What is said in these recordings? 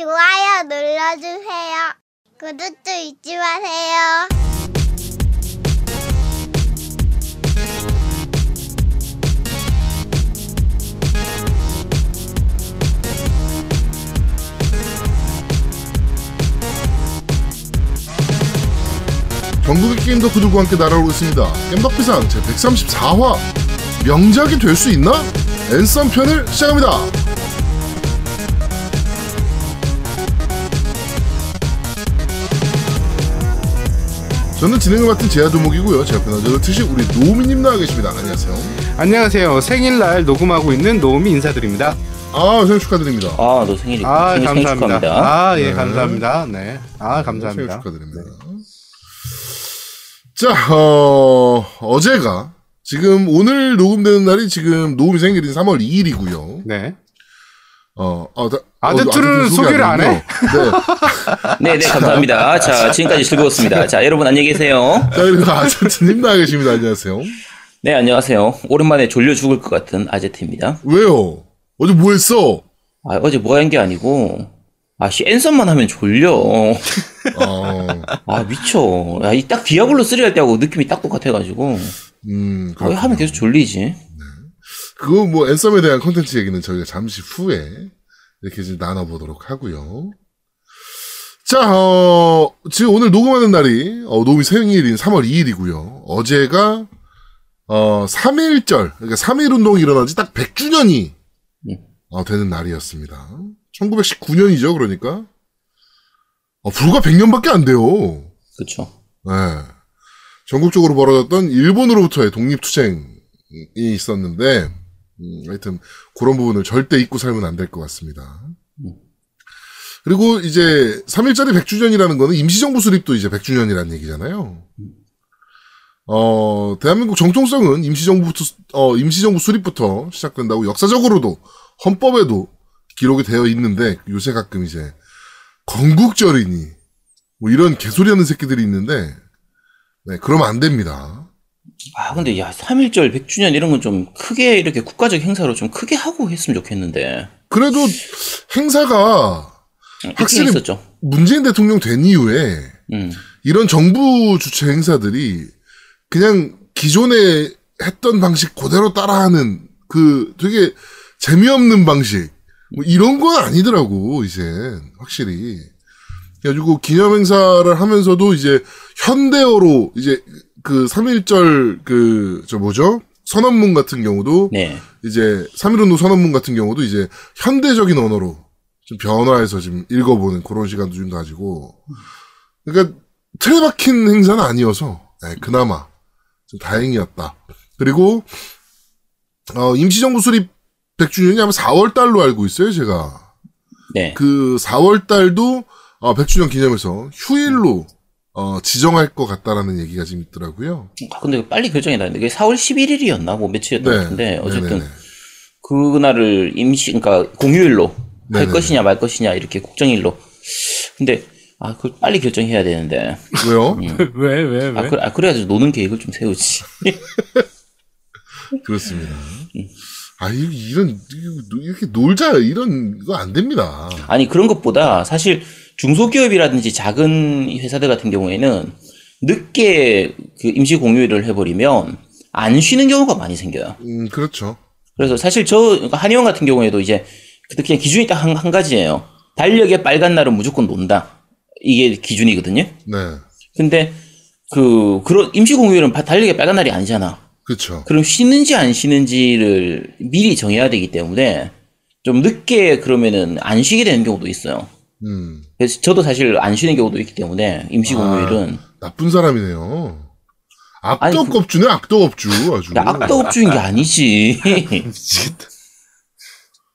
좋아요 눌러주세요. 구독도 잊지 마세요. 전국의 게임 덕후들과 함께 날아오고 있습니다. 겜덕비상 제 134화 명작이 될 수 있나? 앤썸 편을 시작합니다. 저는 진행을 맡은 제아도목이고요. 제 옆에 나저를 트시 우리 노우미님 나와 계십니다. 안녕하세요. 안녕하세요. 생일날 녹음하고 있는 노우미 인사드립니다. 아, 생일 축하드립니다. 아, 너 생일이 아, 생일, 생일 감사합니다. 축하합니다. 아, 예, 네. 감사합니다. 네. 아, 생일 감사합니다. 축하드립니다. 자, 어, 어제가 지금 오늘 녹음되는 날이 지금 노우미 생일인 3월 2일이고요. 네. 어, 어, 다, 아제트를 어, 아제트 소개 소개를 안 안 해? 네. 네, 네, 감사합니다. 자, 지금까지 즐거웠습니다. 자, 여러분 안녕히 계세요. 자, 그리고 아제트님 나와 계십니다. 안녕하세요. 네, 안녕하세요. 오랜만에 졸려 죽을 것 같은 아제트입니다. 왜요? 어제 뭐 했어? 아, 어제 뭐 한 게 아니고, 아, 씨, 앤썸만 하면 졸려. 어, 아, 미쳐. 야, 이 딱 디아블로 3 할 때하고 느낌이 딱 똑같아가지고, 음, 아, 그렇군요. 하면 계속 졸리지. 그거 뭐 앤썸에 대한 컨텐츠 얘기는 저희가 잠시 후에 이렇게 좀 나눠보도록 하고요. 자, 어, 지금 오늘 녹음하는 날이 어, 노미 생일인 3월 2일이고요. 어제가 어, 3일절, 그러니까 3일 운동이 일어난 지 딱 100주년이 음. 어, 되는 날이었습니다. 1919년이죠, 그러니까. 어, 불과 100년밖에 안 돼요. 그쵸. 네. 전국적으로 벌어졌던 일본으로부터의 독립투쟁이 있었는데, 음, 하여튼, 그런 부분을 절대 잊고 살면 안 될 것 같습니다. 음. 그리고 이제, 3일짜리 100주년이라는 거는 임시정부 수립도 이제 100주년이라는 얘기잖아요. 어, 대한민국 정통성은 임시정부부터, 어, 임시정부 수립부터 시작된다고 역사적으로도, 헌법에도 기록이 되어 있는데, 요새 가끔 이제, 건국절이니, 뭐 이런 개소리 하는 새끼들이 있는데, 네, 그러면 안 됩니다. 아, 근데 야, 3.1절 100주년 이런 건 좀 크게 이렇게 국가적 행사로 좀 크게 하고 했으면 좋겠는데. 그래도 행사가 음, 확실히- 있었죠. 문재인 대통령 된 이후에 음. 이런 정부 주최 행사들이 그냥 기존에 했던 방식 그대로 따라하는 그 되게 재미없는 방식 뭐 이런 건 아니더라고 이젠 확실히 그래가지고 기념 행사를 하면서도 이제 현대어로 이제 그 3.1절 그 저 뭐죠 선언문 같은 경우도 네. 이제 3.1운동 선언문 같은 경우도 이제 현대적인 언어로 좀 변화해서 지금 읽어보는 그런 시간도 좀 가지고 그러니까 틀에 박힌 행사는 아니어서 네, 그나마 좀 다행이었다. 그리고 어, 임시정부 수립 100주년이 아마 4월 달로 알고 있어요, 제가. 네. 그 4월 달도 어, 100주년 기념해서 휴일로 어, 지정할 것 같다라는 얘기가 지금 있더라고요. 아, 근데 빨리 결정이 나는데, 그게 4월 11일이었나? 뭐 며칠이었던 것 같은데, 어쨌든. 네. 네네네. 그날을 임시, 그러니까 공휴일로 할 네네네. 것이냐 말 것이냐 이렇게 국정일로. 근데 아, 그걸 빨리 결정해야 되는데. 왜요? 음. 왜, 왜, 왜? 아, 그래, 아, 그래야지 노는 계획을 좀 세우지. 그렇습니다. 아, 이- 이런, 이렇게 놀자, 이런, 거안 됩니다. 아니, 그런 것보다 사실 중소기업이라든지 작은 회사들 같은 경우에는 늦게 그 임시 공휴일을 해버리면 안 쉬는 경우가 많이 생겨요. 음, 그렇죠. 그래서 사실 저 한의원 같은 경우에도 이제 그냥 기준이 딱 한 한 가지예요. 달력에 빨간 날은 무조건 논다. 이게 기준이거든요. 네. 근데 그 그런 임시 공휴일은 바- 달력에 빨간 날이 아니잖아. 그렇죠. 그럼 쉬는지 안 쉬는지를 미리 정해야 되기 때문에 좀 늦게 그러면은 안 쉬게 되는 경우도 있어요. 음, 그래서 저도 사실 안 쉬는 경우도 있기 때문에 임시 공휴일은 나쁜 사람이네요. 악덕업주네, 악덕업주, 아주. 나 악덕업주인 게 아니지. 미치겠다.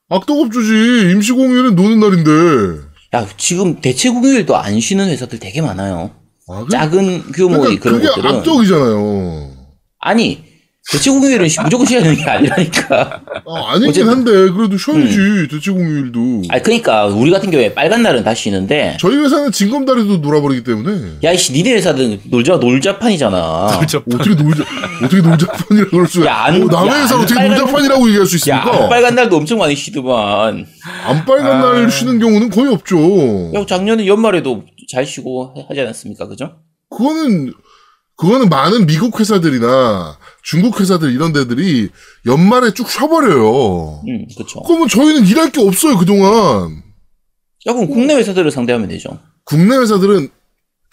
악덕업주지. 임시 공휴일은 노는 날인데. 야 지금 대체 공휴일도 안 쉬는 회사들 되게 많아요. 아, 그, 작은 규모의 그러니까 그런 그게 것들은 악덕이잖아요. 아니 대체 공휴일은 쉬- 무조건 쉬어야 되는 게 아니라니까. 아, 아니긴 어쨌든- 한데 그래도 쉬어야지 대체 공휴일도. 아 그러니까 우리 같은 경우에 빨간 날은 다 쉬는데 저희 회사는 징검다리도 놀아버리기 때문에 야 이씨 니네 회사든 놀자 놀자판이잖아. 어떻게 놀자 어떻게 놀자판이라고 그럴 수가? 야, 안- 어, 남의 야, 회사 안 어떻게 빨간- 놀자판이라고 얘기할 수야 있습니까? 빨간 날도 엄청 많이 쉬더만. 안 빨간 아. 날 쉬는 경우는 거의 없죠. 야 작년에 연말에도 잘 쉬고 하지 않았습니까, 그죠? 그거는 그거는 많은 미국 회사들이나 중국 회사들 이런 데들이 연말에 쭉 쉬어버려요. 음 그렇죠. 그러면 저희는 일할 게 없어요 그 동안. 야 그럼 국내 회사들을 상대하면 되죠. 국내 회사들은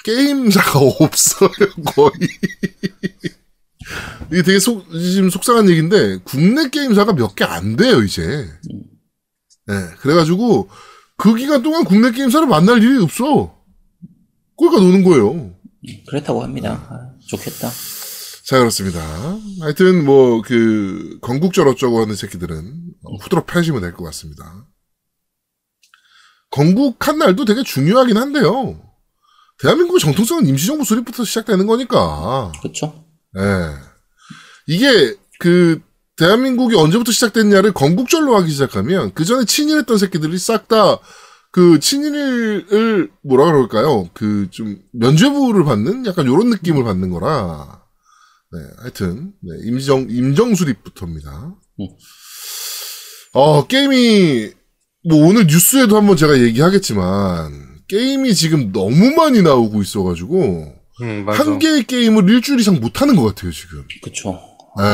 게임사가 없어요 거의. 이게 되게 속 지금 속상한 얘기인데 국내 게임사가 몇 개 안 돼요 이제. 네, 그래가지고 그 기간 동안 국내 게임사를 만날 일이 없어. 그러니까 노는 거예요. 그렇다고 합니다. 아, 좋겠다. 자, 그렇습니다. 하여튼, 뭐, 그, 건국절 어쩌고 하는 새끼들은 어, 후드러 패시면 될 것 같습니다. 건국한 날도 되게 중요하긴 한데요. 대한민국의 정통성은 임시정부 수립부터 시작되는 거니까. 그렇죠. 예. 이게, 그, 대한민국이 언제부터 시작됐냐를 건국절로 하기 시작하면, 그 전에 친일했던 새끼들이 싹 다, 그, 친일을, 뭐라 그럴까요? 그, 좀, 면죄부를 받는? 약간 요런 느낌을 받는 거라. 네, 하여튼, 네, 임정, 임정수립부터입니다. 음. 어, 게임이, 뭐 오늘 뉴스에도 한번 제가 얘기하겠지만, 게임이 지금 너무 많이 나오고 있어가지고, 음. 한 개의 게임을 일주일 이상 못 하는 것 같아요, 지금. 그렇죠. 네.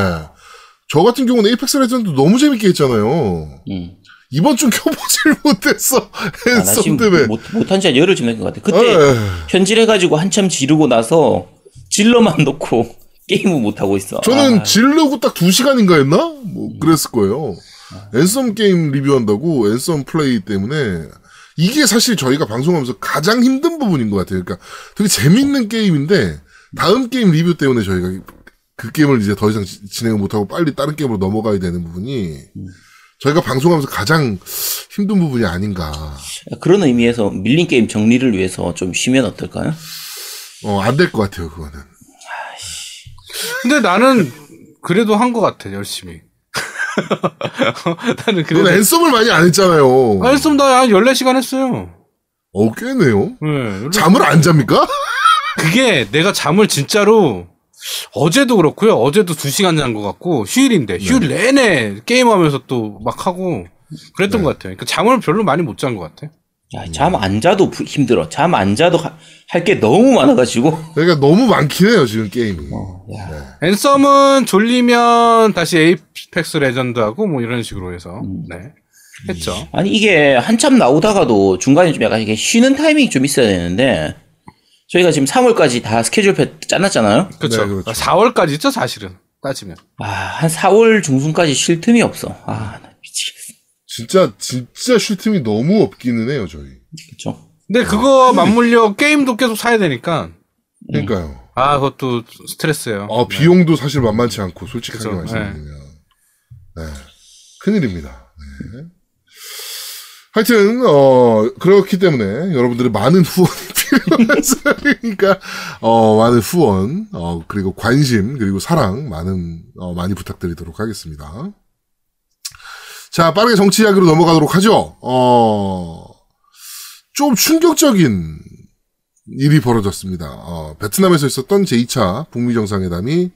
저 같은 경우는 에이펙스 레전드 너무 재밌게 했잖아요. 음. 이번 주 켜보질 못했어. 아, 나 지금 때문에. 못, 못한 지한 열흘 지난 것 같아. 그때 에. 현질해가지고 한참 지르고 나서 질러만 놓고 게임을 못 하고 있어. 저는 아, 질르고 딱 2시간인가 했나? 뭐, 그랬을 거예요. 앤썸 게임 리뷰한다고 앤썸 플레이 때문에 이게 사실 저희가 방송하면서 가장 힘든 부분인 것 같아요. 그러니까 되게 재밌는 게임인데 다음 게임 리뷰 때문에 저희가 그 게임을 이제 더 이상 지- 진행을 못하고 빨리 다른 게임으로 넘어가야 되는 부분이 저희가 방송하면서 가장 힘든 부분이 아닌가. 그런 의미에서 밀린 게임 정리를 위해서 좀 쉬면 어떨까요? 어, 안 될 것 같아요, 그거는. 근데 나는 그래도 한 것 같아, 열심히. 나는 그래도. 너는 앤썸을 많이 안 했잖아요. 아, 했으면 나한 14시간 했어요. 어, 꽤네요. 네, 잠을 안 잡니까? 그게 내가 잠을 진짜로 어제도 그렇고요. 어제도 2시간 잔 것 같고 휴일인데 휴일 내내 게임하면서 또 막 하고 그랬던 것 같아요. 그러니까 잠을 별로 많이 못 잔 것 같아. 야, 잠안 자도 부- 힘들어. 잠 안 자도 할 게 너무 많아가지고. 그러니까 너무 많긴 해요, 지금 게임이. 야, 앤썸은 졸리면 다시 에이펙스 레전드하고 뭐 이런 식으로 해서 네 했죠. 아니 이게 한참 나오다가도 중간에 좀 약간 이게 쉬는 타이밍이 좀 있어야 되는데 저희가 지금 3월까지 다 스케줄표 짜놨잖아요. 그렇죠. 네, 그렇죠. 4월까지 있죠 사실은 따지면. 아, 한 4월 중순까지 쉴 틈이 없어. 아, 나 미치겠어. 진짜 진짜 쉴 틈이 너무 없기는 해요 저희. 그쵸. 근데 그거 맞물려 게임도 계속 사야 되니까 그러니까요. 아 그것도 스트레스예요. 아 비용도 사실 만만치 않고 솔직하게 그죠, 말씀드리면 네 큰일입니다. 네. 하여튼 어 그렇기 때문에 여러분들의 많은 후원이 필요해서 그러니까 어 많은 후원 어 그리고 관심 그리고 사랑 많은 어 많이 부탁드리도록 하겠습니다. 자 빠르게 정치 이야기로 넘어가도록 하죠. 어 좀 충격적인 일이 벌어졌습니다. 어, 베트남에서 있었던 제2차 북미 정상회담이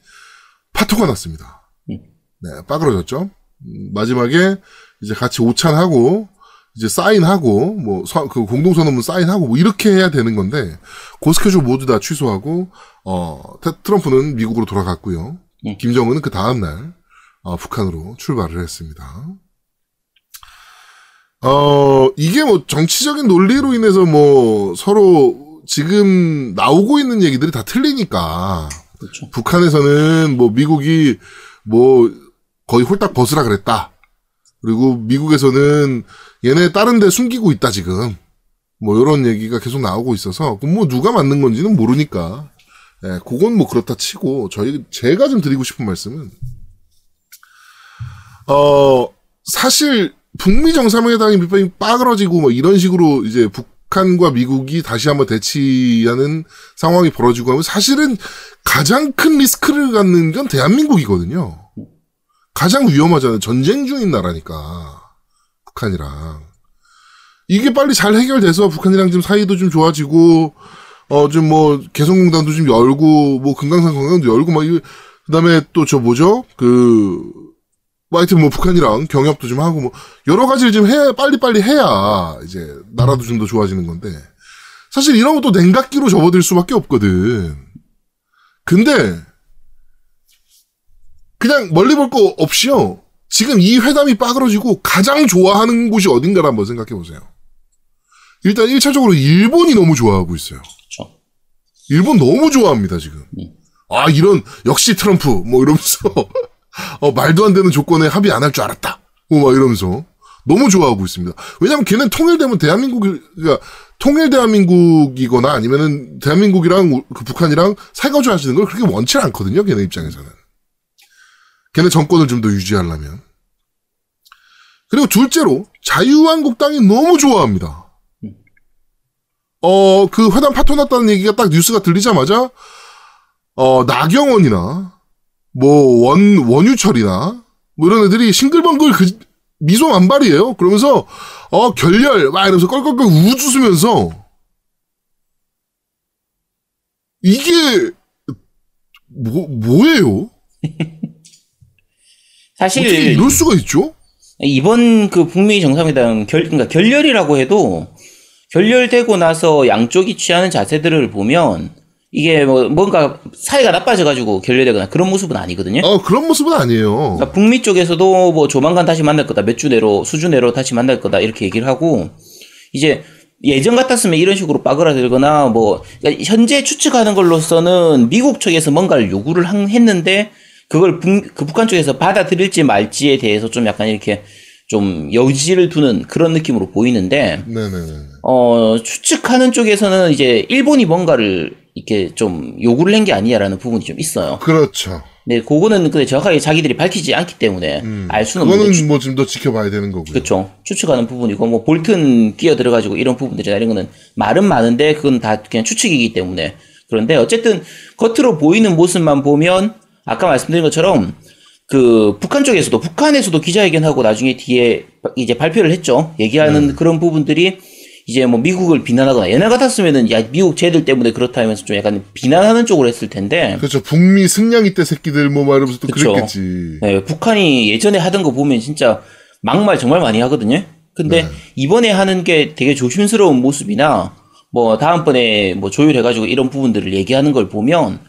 파토가 났습니다. 네, 빠그러졌죠. 음, 마지막에 이제 같이 오찬하고 이제 사인하고 뭐 그 공동선언문 사인하고 뭐 이렇게 해야 되는 건데 그 스케줄 모두 다 취소하고 어 테- 트럼프는 미국으로 돌아갔고요. 음. 김정은은 그 다음 날 어, 북한으로 출발을 했습니다. 어, 이게 뭐 정치적인 논리로 인해서 뭐 서로 지금 나오고 있는 얘기들이 다 틀리니까. 그렇죠. 북한에서는 뭐 미국이 뭐 거의 홀딱 벗으라 그랬다. 그리고 미국에서는 얘네 다른 데 숨기고 있다 지금. 뭐 이런 얘기가 계속 나오고 있어서 그럼 뭐 누가 맞는 건지는 모르니까. 예, 그건 뭐 그렇다 치고 저희 제가 좀 드리고 싶은 말씀은 어 사실 북미 정상회담이 밑밥이 빠그러지고 뭐 이런 식으로 이제 북 북한과 미국이 다시 한번 대치하는 상황이 벌어지고 하면 사실은 가장 큰 리스크를 갖는 건 대한민국이거든요. 가장 위험하잖아요. 전쟁 중인 나라니까. 북한이랑. 이게 빨리 잘 해결돼서 북한이랑 좀 사이도 좀 좋아지고, 어, 좀 뭐, 개성공단도 좀 열고, 뭐, 금강산 관광도 열고, 막, 이 그다음에 또 저 뭐죠? 그, 뭐 하여튼 뭐 북한이랑 경협도 좀 하고 뭐 여러 가지를 좀 해, 빨리빨리 해야 이제 나라도 좀 더 좋아지는 건데 사실 이런 것도 냉각기로 접어들 수밖에 없거든. 근데 그냥 멀리 볼 거 없이요. 지금 이 회담이 빠그러지고 가장 좋아하는 곳이 어딘가를 한번 생각해 보세요. 일단 1차적으로 일본이 너무 좋아하고 있어요. 그렇죠. 일본 너무 좋아합니다, 지금. 아, 이런, 역시 트럼프, 뭐 이러면서, 어, 말도 안 되는 조건에 합의 안 할 줄 알았다. 뭐, 막 이러면서. 너무 좋아하고 있습니다. 왜냐면 걔는 통일되면 대한민국이, 그러니까, 통일 대한민국이거나 아니면은 대한민국이랑 우- 그 북한이랑 사이가 좋아지는 걸 그렇게 원치 않거든요, 걔네 입장에서는. 걔네 정권을 좀 더 유지하려면. 그리고 둘째로, 자유한국당이 너무 좋아합니다. 어, 그 회담 파토 났다는 얘기가 딱 뉴스가 들리자마자, 어, 나경원이나, 뭐, 원, 원유철이나, 뭐 이런 애들이 싱글벙글 그, 미소 만발이에요. 그러면서, 어, 결렬, 막 이러면서 껄껄껄 우주으면서, 이게, 뭐, 뭐예요? 사실 어떻게 이럴 수가 있죠? 이번 그 북미 정상회담 결 그러니까 결렬이라고 해도 결렬되고 나서 양쪽이 취하는 자세들을 보면 이게 뭐 뭔가 사이가 나빠져 가지고 결렬되거나 그런 모습은 아니거든요. 어, 그런 모습은 아니에요. 그러니까 북미 쪽에서도 뭐 조만간 다시 만날 거다 몇 주 내로 수주 내로 다시 만날 거다 이렇게 얘기를 하고 이제 예전 같았으면 이런 식으로 빠그라들거나 뭐 그러니까 현재 추측하는 걸로서는 미국 쪽에서 뭔가를 요구를 한- 했는데 그걸 북, 그 북한 쪽에서 받아들일지 말지에 대해서 좀 약간 이렇게 좀 여지를 두는 그런 느낌으로 보이는데 네네네. 어 추측하는 쪽에서는 이제 일본이 뭔가를 이렇게 좀 요구를 한게 아니냐라는 부분이 좀 있어요. 그렇죠. 네, 그거는 근데 정확하게 자기들이 밝히지 않기 때문에 알 수는 없는데 그거는 뭐 좀 더 지켜봐야 되는 거고요. 그렇죠. 추측하는 부분이고 뭐 볼튼 끼어 들어가지고 이런 부분들이나 이런 거는 말은 많은데 그건 다 그냥 추측이기 때문에 그런데 어쨌든 겉으로 보이는 모습만 보면 아까 말씀드린 것처럼 그 북한 쪽에서도 북한에서도 기자회견하고 나중에 뒤에 이제 발표를 했죠. 얘기하는 그런 부분들이 이제 뭐 미국을 비난하거나 옛날 같았으면은 야 미국 쟤들 때문에 그렇다 하면서 좀 약간 비난하는 쪽으로 했을 텐데 그렇죠. 북미 승냥이 때 새끼들 뭐 말하면서 또 그쵸. 그랬겠지. 네, 북한이 예전에 하던 거 보면 진짜 막말 정말 많이 하거든요. 근데 이번에 하는 게 되게 조심스러운 모습이나 뭐 다음번에 뭐 조율해가지고 이런 부분들을 얘기하는 걸 보면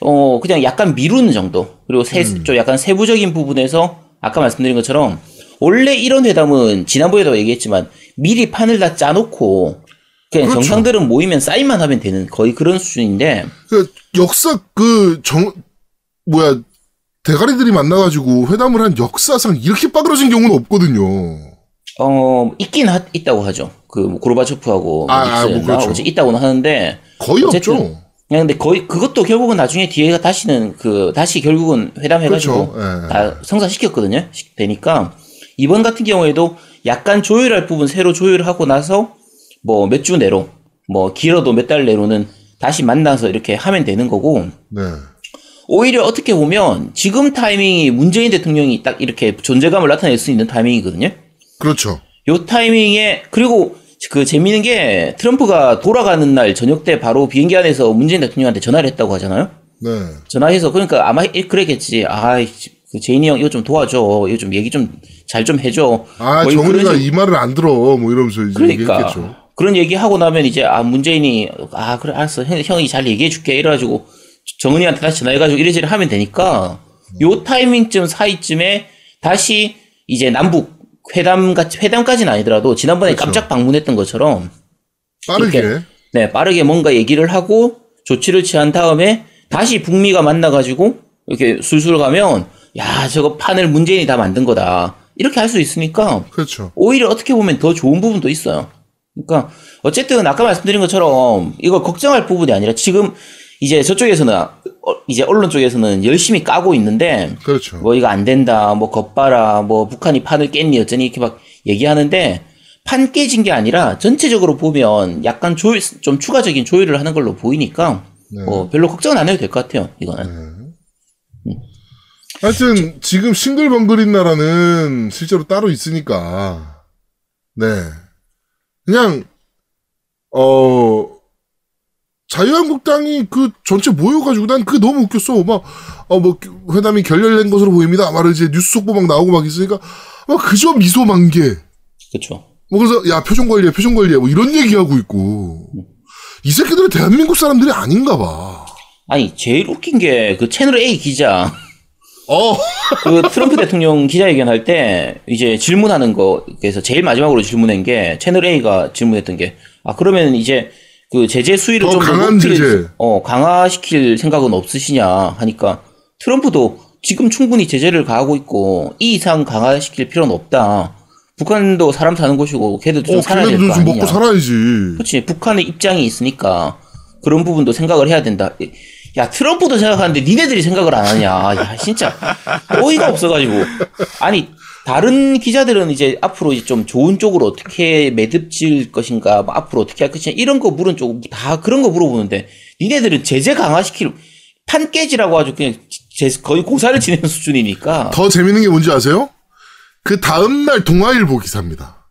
어 그냥 약간 미루는 정도 그리고 세, 좀 약간 세부적인 부분에서 아까 말씀드린 것처럼 원래 이런 회담은 지난번에도 얘기했지만 미리 판을 다 짜놓고 그냥 그렇죠. 정상들은 모이면 사인만 하면 되는 거의 그런 수준인데 그 역사 그 정 뭐야 대가리들이 만나가지고 회담을 한 역사상 이렇게 빠그러진 경우는 없거든요. 어 있긴 하, 있다고 하죠. 그 뭐 고르바초프하고 아, 아, 뭐 그렇죠. 어제 있다고는 하는데 거의 어쨌든 없죠. 그냥 근데 거의 그것도 결국은 나중에 뒤에가 다시는 그 다시 결국은 회담해가지고 그렇죠. 예. 다 성사시켰거든요. 시- 되니까 이번 같은 경우에도 약간 조율할 부분 새로 조율하고 나서 뭐 몇 주 내로 뭐 길어도 몇 달 내로는 다시 만나서 이렇게 하면 되는 거고 네. 오히려 어떻게 보면 지금 타이밍이 문재인 대통령이 딱 이렇게 존재감을 나타낼 수 있는 타이밍이거든요. 그렇죠. 요 타이밍에 그리고 그 재미있는 게 트럼프가 돌아가는 날 저녁 때 바로 비행기 안에서 문재인 대통령한테 전화를 했다고 하잖아요. 네. 전화해서 그러니까 아마 이- 그랬겠지. 아, 그 재인이 형 이거 좀 도와줘. 이거 좀 얘기 좀 잘좀 해줘. 아뭐 식- 이 말을 안 들어 뭐 이러면서 이제 그러니까 얘기했겠죠. 그런 얘기 하고 나면 이제 아 문재인이 아 그래 알았어 형, 형이 잘 얘기해 줄게 이래가지고 정은이한테 다시 전화해가지고 이래저래 하면 되니까 요 타이밍쯤 사이쯤에 다시 이제 남북 회담 같이 회담까지는 아니더라도 지난번에 그렇죠. 깜짝 방문했던 것처럼 빠르게. 이렇게. 네, 빠르게 뭔가 얘기를 하고 조치를 취한 다음에 다시 북미가 만나가지고 이렇게 술술 가면 야, 저거 판을 문재인이 다 만든 거다. 이렇게 할 수 있으니까 그렇죠. 오히려 어떻게 보면 더 좋은 부분도 있어요. 그러니까 어쨌든 아까 말씀드린 것처럼 이걸 걱정할 부분이 아니라 지금 이제 저쪽에서는 어, 이제 언론 쪽에서는 열심히 까고 있는데 그렇죠. 뭐 이거 안 된다, 뭐 겉봐라, 뭐 북한이 판을 깼니 어쩌니 이렇게 막 얘기하는데 판 깨진 게 아니라 전체적으로 보면 약간 조율, 좀 추가적인 조율을 하는 걸로 보이니까 네. 어, 별로 걱정은 안 해도 될 것 같아요. 이거는. 하여튼 지금 싱글벙글인 나라는 실제로 따로 있으니까. 네. 그냥 어 자유한국당이 그 전체 모여가지고 난 그게 너무 웃겼어. 막 어 뭐 회담이 결렬된 것으로 보입니다. 말을 이제 뉴스 속보 막 나오고 막 있으니까 막 그저 미소 만개. 그렇죠. 뭐 그래서 야 표정 관리해 표정 관리해. 뭐 이런 얘기하고 있고. 이 새끼들은 대한민국 사람들이 아닌가 봐. 아니 제일 웃긴 게 그 채널 A 기자 어 그 트럼프 대통령 기자회견 할 때 이제 질문하는 거 그래서 제일 마지막으로 질문한 게 채널 A가 질문했던 게 아 그러면 이제 그 제재 수위를 더좀더 강한 높일 제재. 어 강화시킬 생각은 없으시냐 하니까 트럼프도 지금 충분히 제재를 가하고 있고 이 이상 강화시킬 필요는 없다. 북한도 사람 사는 곳이고 걔도 좀 어, 살아야 될거좀 아니냐. 먹고 살아야지. 그렇지. 북한의 입장이 있으니까 그런 부분도 생각을 해야 된다. 야 트럼프도 생각하는데 니네들이 생각을 안 하냐. 야 진짜 어이가 없어가지고 아니 다른 기자들은 이제 앞으로 이제 좀 좋은 쪽으로 어떻게 매듭질 것인가, 뭐 앞으로 어떻게 할 것인가 이런 거 물은 쪽다 그런 거 물어보는데 니네들은 제재 강화시킬 판 깨지라고 아주 그냥 제- 거의 고사를 지내는 수준이니까 더 재밌는 게 뭔지 아세요? 그 다음날 동아일보 기사입니다.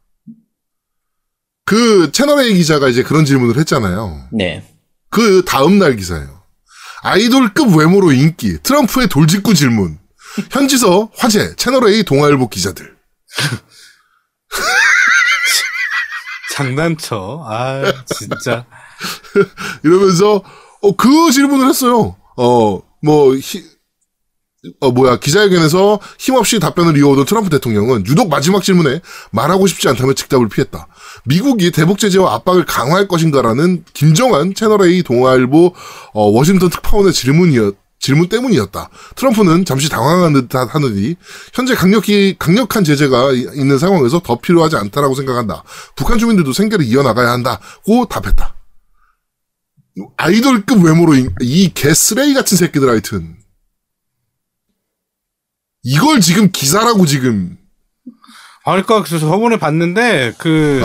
그 채널A 기자가 이제 그런 질문을 했잖아요. 네. 그 다음날 기사예요. 아이돌급 외모로 인기, 트럼프의 돌직구 질문, 현지서 화제, 채널A 동아일보 기자들. 장난쳐. 아, 진짜. 이러면서 어, 그 질문을 했어요. 어, 뭐, 히, 어, 뭐야, 기자회견에서 힘없이 답변을 이어오던 트럼프 대통령은 유독 마지막 질문에 말하고 싶지 않다며 즉답을 피했다. 미국이 대북 제재와 압박을 강화할 것인가라는 김정한 채널A 동아일보 어, 워싱턴 특파원의 질문이었, 질문 때문이었다. 트럼프는 잠시 당황한 듯 하느니 현재 강력히 강력한 제재가 이- 있는 상황에서 더 필요하지 않다라고 생각한다. 북한 주민들도 생계를 이어나가야 한다고 답했다. 아이돌급 외모로 인- 이 개쓰레기 같은 새끼들 하여튼 이걸 지금 기사라고 지금 아, 그러니까 그래서 저번에 봤는데 그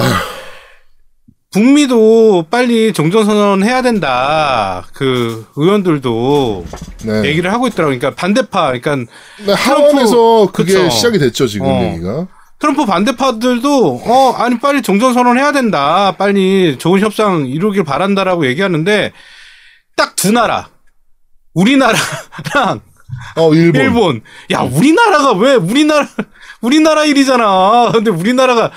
북미도 빨리 종전선언 해야 된다. 그 의원들도 네. 얘기를 하고 있더라고요. 그러니까 반대파, 그러니까 네, 하원에서 그게 그쵸. 시작이 됐죠 지금 어. 얘기가 트럼프 반대파들도 어 아니 빨리 종전 선언 해야 된다. 빨리 좋은 협상 이루길 바란다라고 얘기하는데 딱 두 나라, 우리나라랑 어 일본, 일본. 야, 우리나라가 왜 우리나라 우리나라 일이잖아. 근데 우리나라가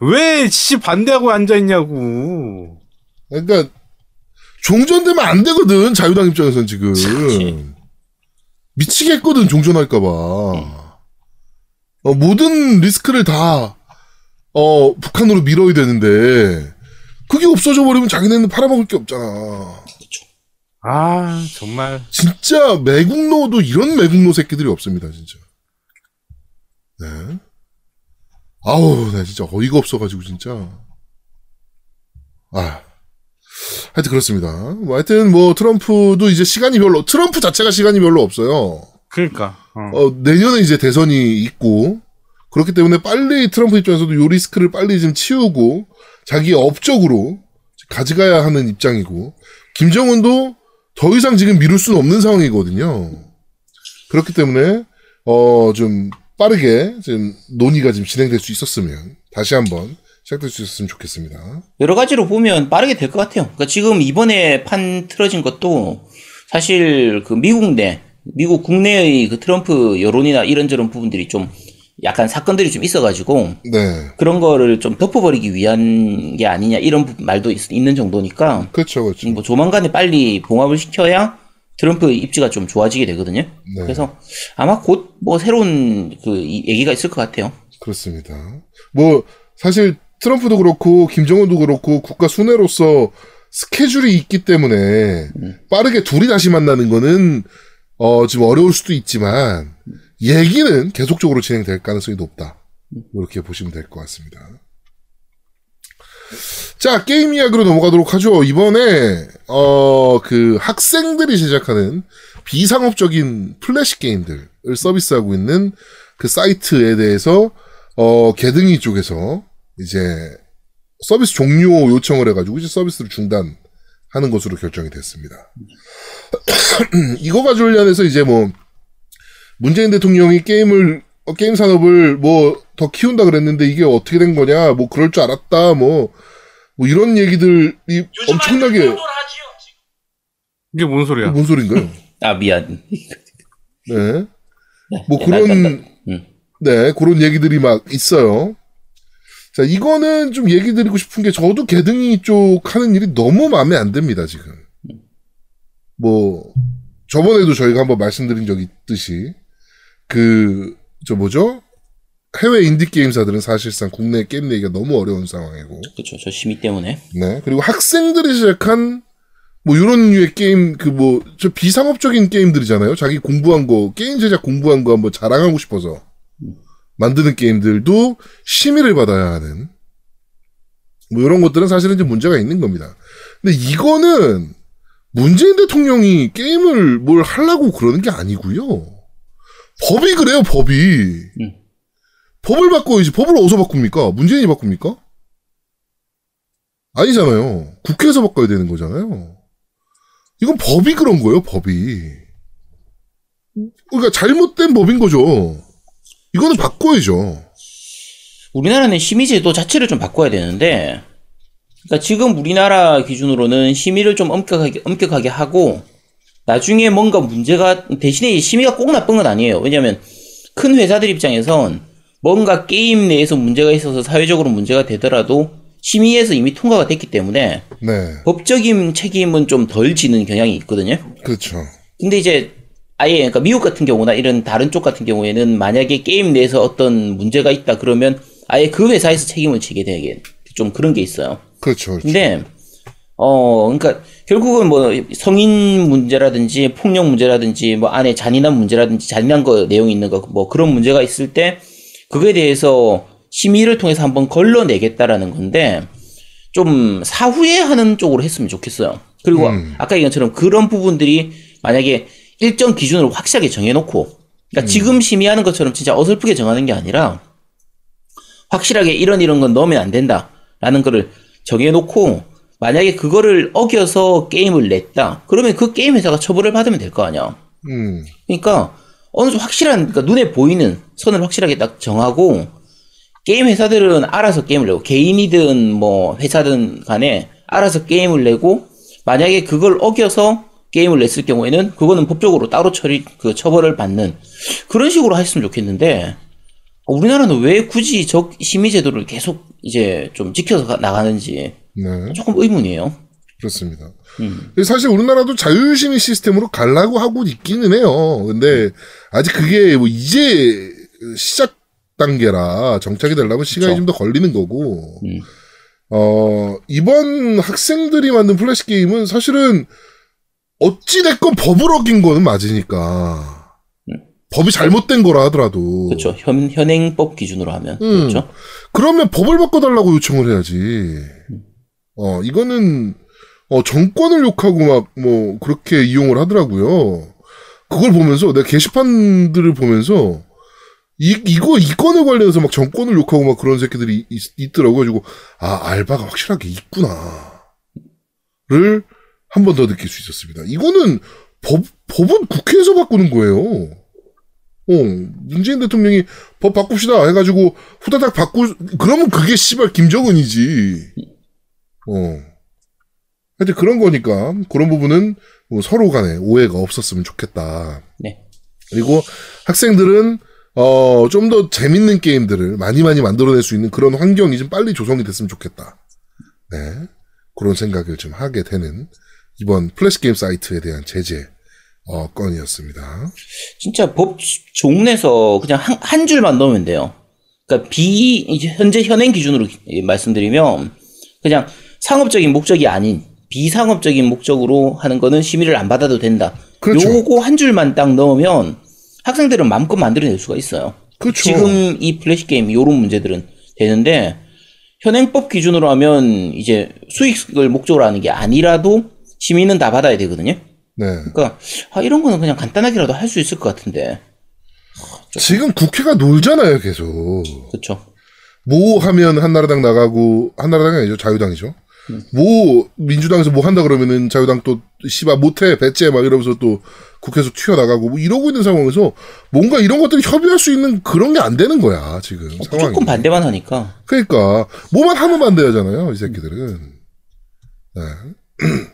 왜씨 반대하고 앉아 있냐고. 그러니까 종전되면 안 되거든 자유당 입장에선 지금 그치. 미치겠거든 종전할까봐 어, 모든 리스크를 다 어, 북한으로 밀어야 되는데 그게 없어져 버리면 자기네는 팔아먹을 게 없잖아. 아, 정말 진짜 매국노도 이런 매국노 새끼들이 없습니다, 진짜. 네. 아우, 나 진짜 어이가 없어가지고, 진짜. 아. 하여튼 그렇습니다. 뭐 하여튼 뭐 트럼프도 이제 시간이 별로, 트럼프 자체가 시간이 별로 없어요. 그러니까. 어. 어, 내년에 이제 대선이 있고, 그렇기 때문에 빨리 트럼프 입장에서도 요 리스크를 빨리 좀 치우고, 자기 업적으로 가져가야 하는 입장이고, 김정은도 더 이상 지금 미룰 수는 없는 상황이거든요. 그렇기 때문에, 어, 좀 빠르게 좀 논의가 좀 진행될 수 있었으면, 다시 한번 시작될 수 있었으면 좋겠습니다. 여러 가지로 보면 빠르게 될 것 같아요. 그러니까 지금 이번에 판 틀어진 것도 사실 그 미국 내, 미국 국내의 그 트럼프 여론이나 이런저런 부분들이 좀 약간 사건들이 좀 있어가지고 네. 그런 거를 좀 덮어버리기 위한 게 아니냐 이런 부- 말도 있, 는 정도니까 그렇죠, 그렇죠. 뭐 조만간에 빨리 봉합을 시켜야 트럼프 입지가 좀 좋아지게 되거든요. 네. 그래서 아마 곧 뭐 새로운 그 이- 얘기가 있을 것 같아요. 그렇습니다. 뭐 사실 트럼프도 그렇고 김정은도 그렇고 국가 수뇌로서 스케줄이 있기 때문에 빠르게 둘이 다시 만나는 거는 어 지금 어려울 수도 있지만 얘기는 계속적으로 진행될 가능성이 높다. 이렇게 보시면 될 것 같습니다. 자 게임 이야기로 넘어가도록 하죠. 이번에 어 그 학생들이 제작하는 비상업적인 플래시 게임들을 서비스하고 있는 그 사이트에 대해서 어 개등이 쪽에서 이제 서비스 종료 요청을 해가지고 이제 서비스를 중단하는 것으로 결정이 됐습니다. 이거 관련해서 이제 뭐 문재인 대통령이 게임을 어, 게임 산업을 뭐 더 키운다 그랬는데 이게 어떻게 된 거냐 뭐 그럴 줄 알았다 뭐, 뭐 이런 얘기들이 엄청나게 이게 뭔 소리야? 뭔 소린가요? 아 미안. 네. 뭐 네, 그런. 네 그런 얘기들이 막 있어요. 자 이거는 좀 얘기 드리고 싶은 게 저도 개등이 쪽 하는 일이 너무 마음에 안 듭니다 지금. 뭐 저번에도 저희가 한번 말씀드린 적이 있듯이 그 저 뭐죠 해외 인디 게임사들은 사실상 국내 게임 내기가 너무 어려운 상황이고 그렇죠. 저 심의 때문에. 네. 그리고 학생들이 시작한 뭐 이런 류의 게임 그 뭐 저 비상업적인 게임들이잖아요. 자기 공부한 거 게임 제작 공부한 거 한번 자랑하고 싶어서 만드는 게임들도 심의를 받아야 하는 뭐 이런 것들은 사실은 이제 문제가 있는 겁니다. 근데 이거는 문재인 대통령이 게임을 뭘 하려고 그러는 게 아니고요. 법이 그래요, 법이. 음. 법을 바꿔야지. 법을 어디서 바꿉니까? 문재인이 바꿉니까? 아니잖아요. 국회에서 바꿔야 되는 거잖아요. 이건 법이 그런 거예요, 법이. 그러니까 잘못된 법인 거죠. 이거는 바꿔야죠. 우리나라는 심의제도 자체를 좀 바꿔야 되는데, 그러니까 지금 우리나라 기준으로는 심의를 좀 엄격하게, 엄격하게 하고, 나중에 뭔가 문제가, 대신에 이 심의가 꼭 나쁜 건 아니에요. 왜냐면, 큰 회사들 입장에선 뭔가 게임 내에서 문제가 있어서 사회적으로 문제가 되더라도 심의에서 이미 통과가 됐기 때문에 네. 법적인 책임은 좀 덜 지는 경향이 있거든요. 그렇죠. 근데 이제 아예 그러니까 미국 같은 경우나 이런 다른 쪽 같은 경우에는 만약에 게임 내에서 어떤 문제가 있다 그러면 아예 그 회사에서 책임을 지게 되게 좀 그런 게 있어요. 그렇죠. 그렇죠. 근데 어 그러니까 결국은 뭐 성인 문제라든지 폭력 문제라든지 뭐 안에 잔인한 문제라든지 잔인한 거 내용이 있는 거 뭐 그런 문제가 있을 때 그거에 대해서 심의를 통해서 한번 걸러내겠다라는 건데 좀 사후에 하는 쪽으로 했으면 좋겠어요. 그리고 음. 아까 얘기한 것처럼 그런 부분들이 만약에 일정 기준으로 확실하게 정해놓고 그러니까 지금 심의하는 것처럼 진짜 어설프게 정하는 게 아니라 확실하게 이런 이런 건 넣으면 안 된다라는 거를 정해놓고 만약에 그거를 어겨서 게임을 냈다 그러면 그 게임 회사가 처벌을 받으면 될 거 아니야. 음. 그러니까 어느 정도 확실한 그러니까 눈에 보이는 선을 확실하게 딱 정하고 게임 회사들은 알아서 게임을 내고 개인이든 뭐 회사든 간에 알아서 게임을 내고 만약에 그걸 어겨서 게임을 냈을 경우에는 그거는 법적으로 따로 처리 그 처벌을 받는 그런 식으로 했으면 좋겠는데 우리나라는 왜 굳이 저 심의 제도를 계속 이제 좀 지켜서 가- 나가는지 네. 조금 의문이에요. 그렇습니다. 음. 사실 우리나라도 자율심의 시스템으로 가려고 하고 있기는 해요. 근데 아직 그게 뭐 이제 시작 단계라 정착이 되려면 시간이. 좀 더 걸리는 거고. 음. 어, 이번 학생들이 만든 플래시 게임은 사실은 어찌됐건 법을 어긴 거는 맞으니까. 음. 법이 잘못된 거라 하더라도. 그렇죠. 현 현행법 기준으로 하면 음. 그렇죠. 그러면 법을 바꿔달라고 요청을 해야지. 어, 이거는, 어, 정권을 욕하고 막, 뭐, 그렇게 이용을 하더라고요. 그걸 보면서, 내가 게시판들을 보면서, 이, 이거, 이 건에 관련해서 막 정권을 욕하고 막 그런 새끼들이 있, 더라고 가지고, 아, 알바가 확실하게 있구나. 를 한 번 더 느낄 수 있었습니다. 이거는 법, 법은 국회에서 바꾸는 거예요. 어, 문재인 대통령이 법 바꿉시다 해가지고 후다닥 바꾸 그러면 그게 씨발 김정은이지. 어. 하여튼 그런 거니까 그런 부분은 뭐 서로 간에 오해가 없었으면 좋겠다. 네. 그리고 학생들은 어, 좀 더 재밌는 게임들을 많이 많이 만들어낼 수 있는 그런 환경이 좀 빨리 조성이 됐으면 좋겠다. 네. 그런 생각을 좀 하게 되는 이번 플래시 게임 사이트에 대한 제재 어, 건이었습니다. 진짜 법 종내서 그냥 한, 한 줄만 넣으면 돼요. 그러니까 비 이제 현재 현행 기준으로 말씀드리면 그냥 상업적인 목적이 아닌 비상업적인 목적으로 하는 거는 심의를 안 받아도 된다. 그렇죠. 요거 한 줄만 딱 넣으면 학생들은 마음껏 만들어낼 수가 있어요. 그렇죠. 지금 이 플래시 게임 요런 문제들은 되는데 현행법 기준으로 하면 이제 수익을 목적으로 하는 게 아니라도 심의는 다 받아야 되거든요. 네. 그러니까 아, 이런 거는 그냥 간단하게라도 할 수 있을 것 같은데 지금 국회가 놀잖아요, 계속. 그렇죠. 뭐 하면 한나라당 나가고 한나라당이 아니죠 자유당이죠. 뭐 민주당에서 뭐 한다 그러면은 자유당 또 씨발 못해 배째 막 이러면서 또 국회에서 튀어나가고 뭐 이러고 있는 상황에서 뭔가 이런 것들이 협의할 수 있는 그런 게 안 되는 거야 지금 상황이. 무조건 반대만 하니까. 그러니까 뭐만 하면 반대하잖아요 이 새끼들은. 네.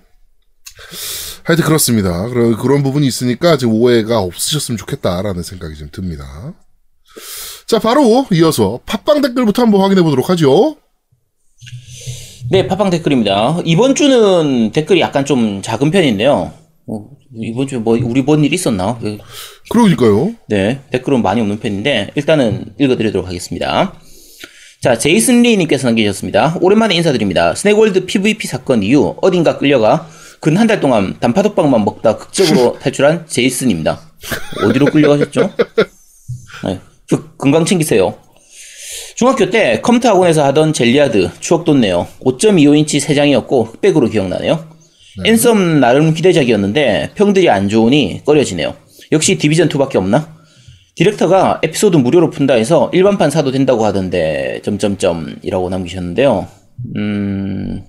하여튼 그렇습니다. 그런 그런 부분이 있으니까 지금 오해가 없으셨으면 좋겠다라는 생각이 좀 듭니다. 자 바로 이어서 팟빵 댓글부터 한번 확인해 보도록 하죠. 네, 팟빵 댓글입니다. 이번 주는 댓글이 약간 좀 작은 편인데요. 어, 이번 주에 뭐 우리 뭔 일 있었나? 그, 그러니까요. 네, 댓글은 많이 없는 편인데 일단은 읽어드리도록 하겠습니다. 자, 제이슨 리님께서 남기셨습니다. 오랜만에 인사드립니다. 스네골드 PVP 사건 이후 어딘가 끌려가 근 한 달 동안 단파독방만 먹다 극적으로 탈출한 제이슨입니다. 어디로 끌려가셨죠? 네, 그 건강 챙기세요. 중학교 때 컴퓨터 학원에서 하던 젤리아드 추억 돋네요. 5.25인치 3장이었고 흑백으로 기억나네요. 앤썸 나름 기대작이었는데 평들이 안 좋으니 꺼려지네요. 역시 디비전2밖에 없나? 디렉터가 에피소드 무료로 푼다 해서 일반판 사도 된다고 하던데 점점점이라고 남기셨는데요. 음...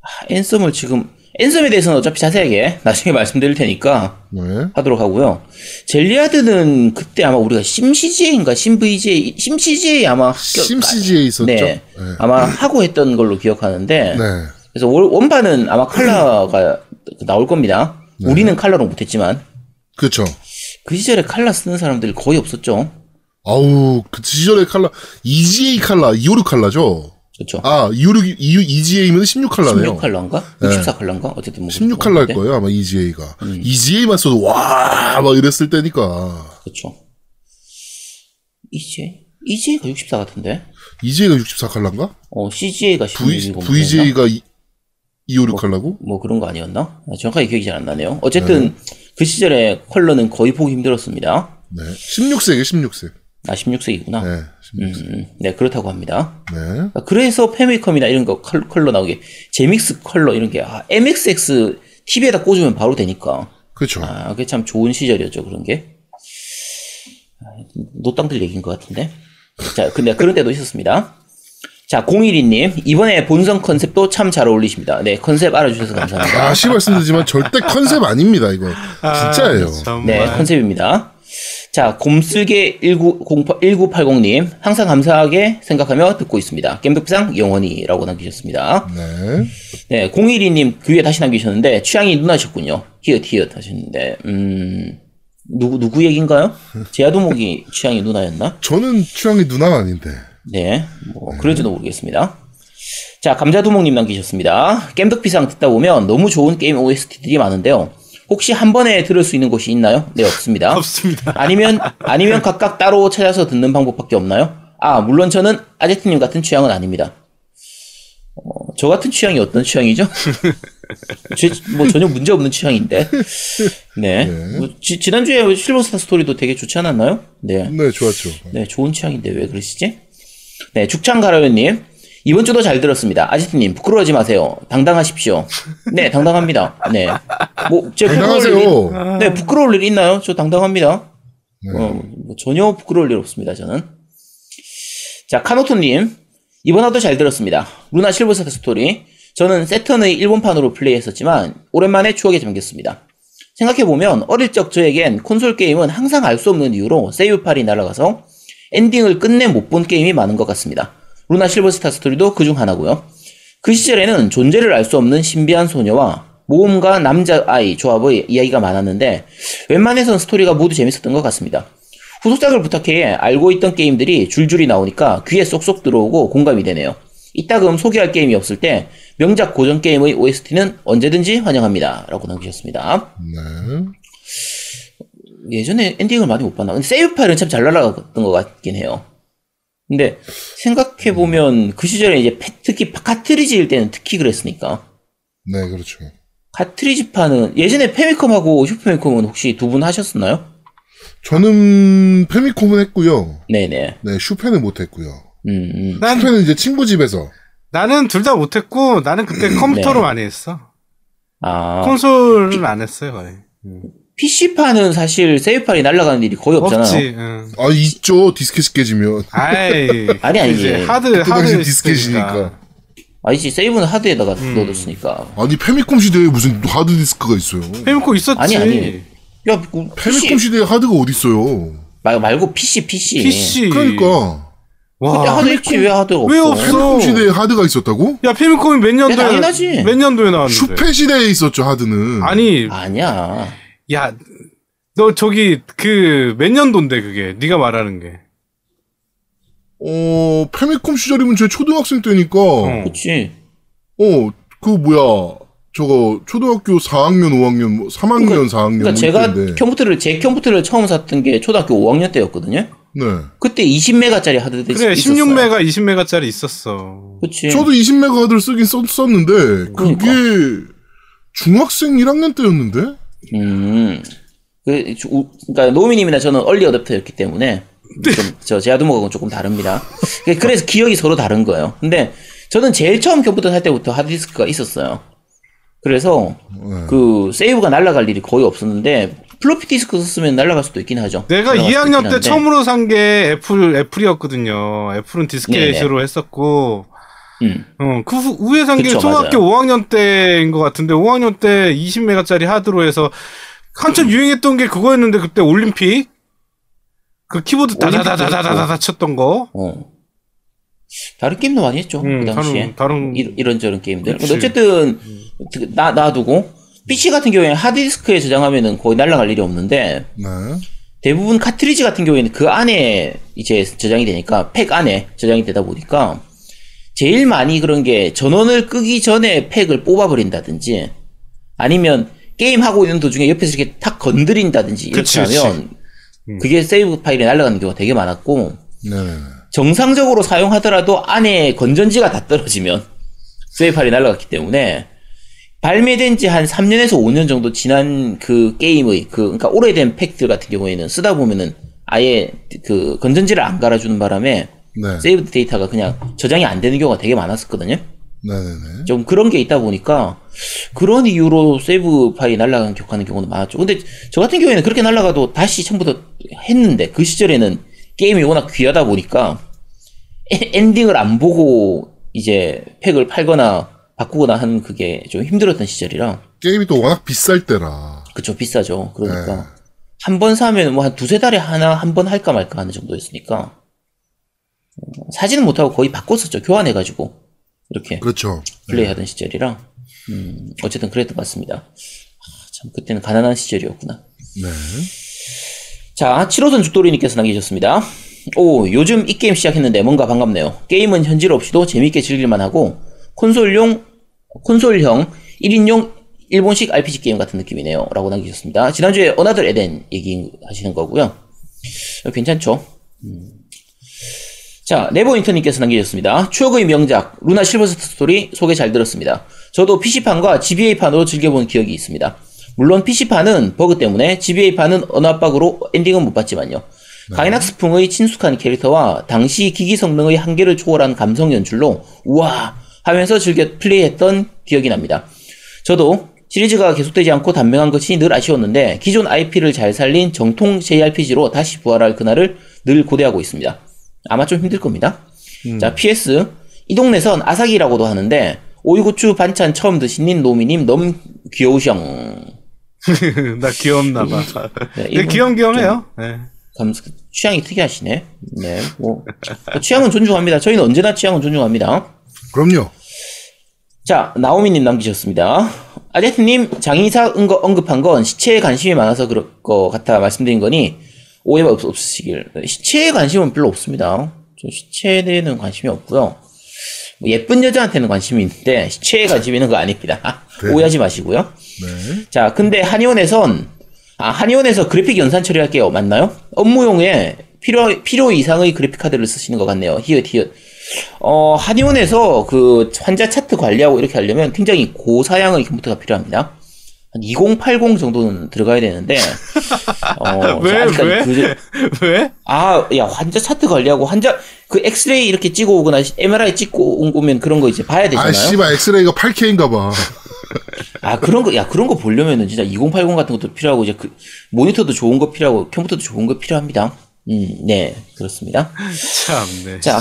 아, 앤썸을 지금 앤썸에 대해서는 어차피 자세하게 나중에 말씀드릴 테니까 네. 하도록 하고요. 젤리아드는 그때 아마 우리가 심CGA인가 심VGA, 심CGA 아마 합격- 심CG에 있었죠. 네, 네. 아마 하고 했던 걸로 기억하는데 네. 그래서 월- 원판은 아마 칼라가 나올 겁니다. 네. 우리는 칼라로 못했지만 그렇죠. 그 시절에 칼라 쓰는 사람들이 거의 없었죠. 아우 그 시절의 칼라 EGA 칼라 256 칼라죠. 그렇죠. 아 256 EGA면 16 칼라네요. 16칼라인가? 64칼라인가? 어쨌든 뭐 16 그런 칼라일 건데. 거예요 아마 EGA가. 음. EGA만 써도 와 막 이랬을 때니까. 그렇죠. EGA? EGA가 64 같은데? EGA가 64 칼라인가? 어, CGA가 v, 16. VGA가 256 칼라고? 뭐 그런 거 아니었나? 아, 정확하게 기억이 잘 안 나네요. 어쨌든 그 시절에 컬러는 거의 보기 힘들었습니다. 네. 16색이에요 16색. 아, 16색이구나. 네. 16색. 음, 네, 그렇다고 합니다. 네. 그래서 페미컴이나 이런 거 컬, 컬러 나오게 제믹스 컬러 이런 게 아, MSX TV에다 꽂으면 바로 되니까 그렇죠. 아 그게 참 좋은 시절이었죠 그런 게 아, 노땅들 얘기인 것 같은데 자 근데 그런 때도 있었습니다 자 012님 이번에 본성 컨셉도 참 잘 어울리십니다 네 컨셉 알아주셔서 감사합니다 다시 말씀드리지만 절대 컨셉 아닙니다 이거. 진짜예요. 네, 컨셉입니다. 자, 곰슬개 19, 1980님, 항상 감사하게 생각하며 듣고 있습니다. 겜덕비상 영원히라고 남기셨습니다. 네. 네, 012님 그 위에 다시 남기셨는데, 취향이 누나셨군요. 히읗, 히읗 하셨는데, 음, 누구, 누구 얘기인가요? 제아도목이 취향이 누나였나? 저는 취향이 누나가 아닌데. 네, 뭐, 그런지도 모르겠습니다. 자, 감자두목님 남기셨습니다. 겜덕비상 듣다 보면 너무 좋은 게임 OST들이 많은데요. 혹시 한 번에 들을 수 있는 곳이 있나요? 네, 없습니다. 없습니다. 아니면, 아니면 각각 따로 찾아서 듣는 방법밖에 없나요? 아, 물론 저는 아제트님 같은 취향은 아닙니다. 어, 저 같은 취향이 어떤 취향이죠? 제, 뭐 전혀 문제 없는 취향인데. 네. 뭐 지, 지난주에 실버스타 스토리도 되게 좋지 않았나요? 네. 네 좋았죠. 네, 좋은 취향인데 왜 그러시지? 네, 죽창가라요님. 이번 주도 잘 들었습니다. 아지트님, 부끄러워하지 마세요. 당당하십시오. 네, 당당합니다. 네. 뭐, 제 부끄러울 일이, 당당하세요. 네, 부끄러울 일 있나요? 저 당당합니다. 어, 뭐 전혀 부끄러울 일 없습니다, 저는. 자, 카노토님. 이번 화도 잘 들었습니다. 루나 실버스타 스토리. 저는 세턴의 일본판으로 플레이했었지만, 오랜만에 추억에 잠겼습니다. 생각해보면, 어릴 적 저에겐 콘솔 게임은 항상 알 수 없는 이유로 세이브 파일이 날아가서 엔딩을 끝내 못 본 게임이 많은 것 같습니다. 루나 실버스타 스토리도 그 중 하나고요. 그 시절에는 존재를 알 수 없는 신비한 소녀와 모험가 남자아이 조합의 이야기가 많았는데 웬만해선 스토리가 모두 재밌었던 것 같습니다. 후속작을 부탁해 알고 있던 게임들이 줄줄이 나오니까 귀에 쏙쏙 들어오고 공감이 되네요. 이따금 소개할 게임이 없을 때 명작 고전 게임의 OST는 언제든지 환영합니다. 라고 남기셨습니다. 네. 예전에 엔딩을 많이 못 봤나? 세이브 파일은 참 잘 날아갔던 것 같긴 해요. 근데 생각해 보면 그 시절에 이제 패- 특히 카트리지일 때는 특히 그랬으니까. 네 그렇죠. 카트리지판은 예전에 페미컴하고 슈퍼미컴은 혹시 두 분 하셨었나요? 저는 페미콤은 했고요. 네네. 네 슈페는 못했고요. 음, 음. 난 슈페는 이제 친구 집에서. 나는 둘 다 못했고 나는 그때 컴퓨터로 네. 많이 했어. 아, 콘솔은 안 했어요 거의. 음. PC판은 사실 세이브 파일이 날아가는 일이 거의 없잖아요. 없지. 응. 아 있죠 디스켓이 깨지면 아이. 아니, 아니, 이제 예. 하드 그때 하드 디스켓이니까 아니지, 세이브는 하드에다가 음. 넣어뒀으니까. 아니 페미콤 시대에 무슨 하드 디스크가 있어요 페미코 있었지. 아니, 아니. 야, 그 PC, 페미콤 시대에 하드가 어디 있어요 말, 말고 PC, PC. PC. 그러니까 그때 와. 하드 있지, 왜 하드가 없어? 왜 없어? 페미콤 시대에 하드가 있었다고? 야 페미콤이 몇 년도에 야, 당연하지. 몇 년도에 나왔는데? 슈페 시대에 있었죠 하드는 아니 아니야. 야 너 저기 그 몇 년도인데 그게 네가 말하는 게. 어 페미콤 시절이면 제 초등학생 때니까 어. 그치. 어, 그 뭐야. 저거 초등학교 4학년, 5학년, 뭐 3학년, 4학년 그러니까 뭐 제가 이때인데. 컴퓨터를, 제 컴퓨터를 처음 샀던 게 초등학교 5학년 때였거든요. 네. 그때 20메가짜리 하드 디스크 그래 있었어요. 16메가 20메가짜리 있었어. 그치. 저도 20메가 하드를 쓰긴 썼었는데 그게 그러니까. 중학생 1학년 때였는데? 음. 그, 그러니까 노미님이나 저는 얼리 어댑터였기 때문에 좀, 저 제아두목하고는 조금 다릅니다. 그- 그래서 기억이 서로 다른 거예요. 근데 저는 제일 처음 컴퓨터 살 때부터 하드디스크가 있었어요. 그래서 네. 그 세이브가 날아갈 일이 거의 없었는데 플로피 디스크 썼으면 날아갈 수도 있긴 하죠. 내가 날아갈 수도 2학년 있긴 때 한데. 처음으로 산 게 애플 애플이었거든요. 애플은 디스켓으로 했었고, 음. 어, 그 후, 후에 산게 그쵸, 초등학교 맞아요. 5학년 때인 것 같은데 5학년 때 20메가짜리 하드로 해서 한참 유행했던 게 그거였는데 그때 올림픽 그 키보드 다다다다다다다 쳤던 거. 어. 다른 게임도 많이 했죠. 음, 그 당시에. 다른 다른 이, 이런저런 게임들. 그치. 근데 어쨌든 그- 나 놔두고 PC 같은 경우에는 하드디스크에 저장하면은 거의 날아갈 일이 없는데 네. 대부분 카트리지 같은 경우에는 그 안에 이제 저장이 되니까 팩 안에 저장이 되다 보니까 제일 많이 그런 게 전원을 끄기 전에 팩을 뽑아버린다든지 아니면 게임 하고 있는 도중에 옆에서 이렇게 탁 건드린다든지 이렇게 그치, 그치. 하면 그게 세이브 파일이 날아가는 경우가 되게 많았고 네네네. 정상적으로 사용하더라도 안에 건전지가 다 떨어지면 세이브 파일이 날아갔기 때문에 발매된 지 한 3년에서 5년 정도 지난 그 게임의 그 그러니까 오래된 팩들 같은 경우에는 쓰다 보면은 아예 그 건전지를 안 갈아주는 바람에 네. 세이브 데이터가 그냥 저장이 안 되는 경우가 되게 많았었거든요. 네네네. 좀 그런 게 있다 보니까 그런 이유로 세이브 파일이 날아간 격하는 경우도 많았죠. 근데 저 같은 경우에는 그렇게 날아가도 다시 처음부터 했는데 그 시절에는 게임이 워낙 귀하다 보니까 에- 엔딩을 안 보고 이제 팩을 팔거나 바꾸거나 하는 그게 좀 힘들었던 시절이라 게임이 또 워낙 비쌀 때라. 그쵸 비싸죠. 그러니까 네. 한번 사면 뭐 한 두세 달에 하나 한 번 할까 말까 하는 정도였으니까 어, 사지는 못하고 거의 바꿨었죠. 교환해가지고 이렇게 그렇죠. 플레이하던 시절이라 음, 어쨌든 그랬던 것 같습니다. 아, 참 그때는 가난한 시절이었구나. 네. 자, 7호선 죽돌이님께서 남기셨습니다. 오, 요즘 이 게임 시작했는데 뭔가 반갑네요. 게임은 현질 없이도 재밌게 즐길만 하고 콘솔용 콘솔형 1인용 일본식 RPG 게임 같은 느낌이네요. 라고 남기셨습니다. 지난주에 어나더 에덴 얘기 하시는 거고요. 어, 괜찮죠? 음. 자, 네버 인터님께서 남기셨습니다. 추억의 명작, 루나 실버스타 스토리 소개 잘 들었습니다. 저도 PC판과 GBA판으로 즐겨본 기억이 있습니다. 물론 PC판은 버그 때문에 GBA판은 어느 압박으로 엔딩은 못 봤지만요. 가이낙스풍의 친숙한 캐릭터와 당시 기기 성능의 한계를 초월한 감성 연출로 우와 하면서 즐겨 플레이했던 기억이 납니다. 저도 시리즈가 계속되지 않고 단명한 것이 늘 아쉬웠는데 기존 IP를 잘 살린 정통 JRPG로 다시 부활할 그날을 늘 고대하고 있습니다. 아마 좀 힘들 겁니다. 자, PS. 이 동네선 아사기라고도 하는데, 오이고추 반찬 처음 드시는 노미님 너무 귀여우셔. 나 귀엽나 봐. 네, 네, 이분 귀염귀염해요. 네. 감, 취향이 특이하시네. 네, 뭐. 취향은 존중합니다. 저희는 언제나 취향은 존중합니다. 그럼요. 자, 나오미님 남기셨습니다. 아제트님, 장의사 언급한 건 시체에 관심이 많아서 그럴 것 같아 말씀드린 거니, 오해가 없, 없으시길. 시체에 관심은 별로 없습니다. 저 시체에 대해는 관심이 없고요. 뭐 예쁜 여자한테는 관심이 있는데, 시체에 관심이 있는 거 아닙니다. 네. 오해하지 마시고요. 네. 자, 근데 한의원에선, 아, 한의원에서 그래픽 연산 처리할게요. 맞나요? 업무용에 필요, 필요 이상의 그래픽 카드를 쓰시는 것 같네요. 히읗, 히읗. 어, 한의원에서 그 환자 차트 관리하고 이렇게 하려면 굉장히 고사양의 컴퓨터가 필요합니다. 한 2080 정도는 들어가야 되는데, 어, 왜, 왜? 그- 왜? 아, 야, 환자 차트 관리하고 환자, 그 엑스레이 이렇게 찍어 오거나 MRI 찍고 온 거면 그런 거 이제 봐야 아, 되잖아요. 씨발, 엑스레이가 8K인가 봐. 아 그런 거, 야 그런 거 보려면은 진짜 2080 같은 것도 필요하고 이제 그 모니터도 좋은 거 필요하고 컴퓨터도 좋은 거 필요합니다. 음, 네 그렇습니다. 참네. 자,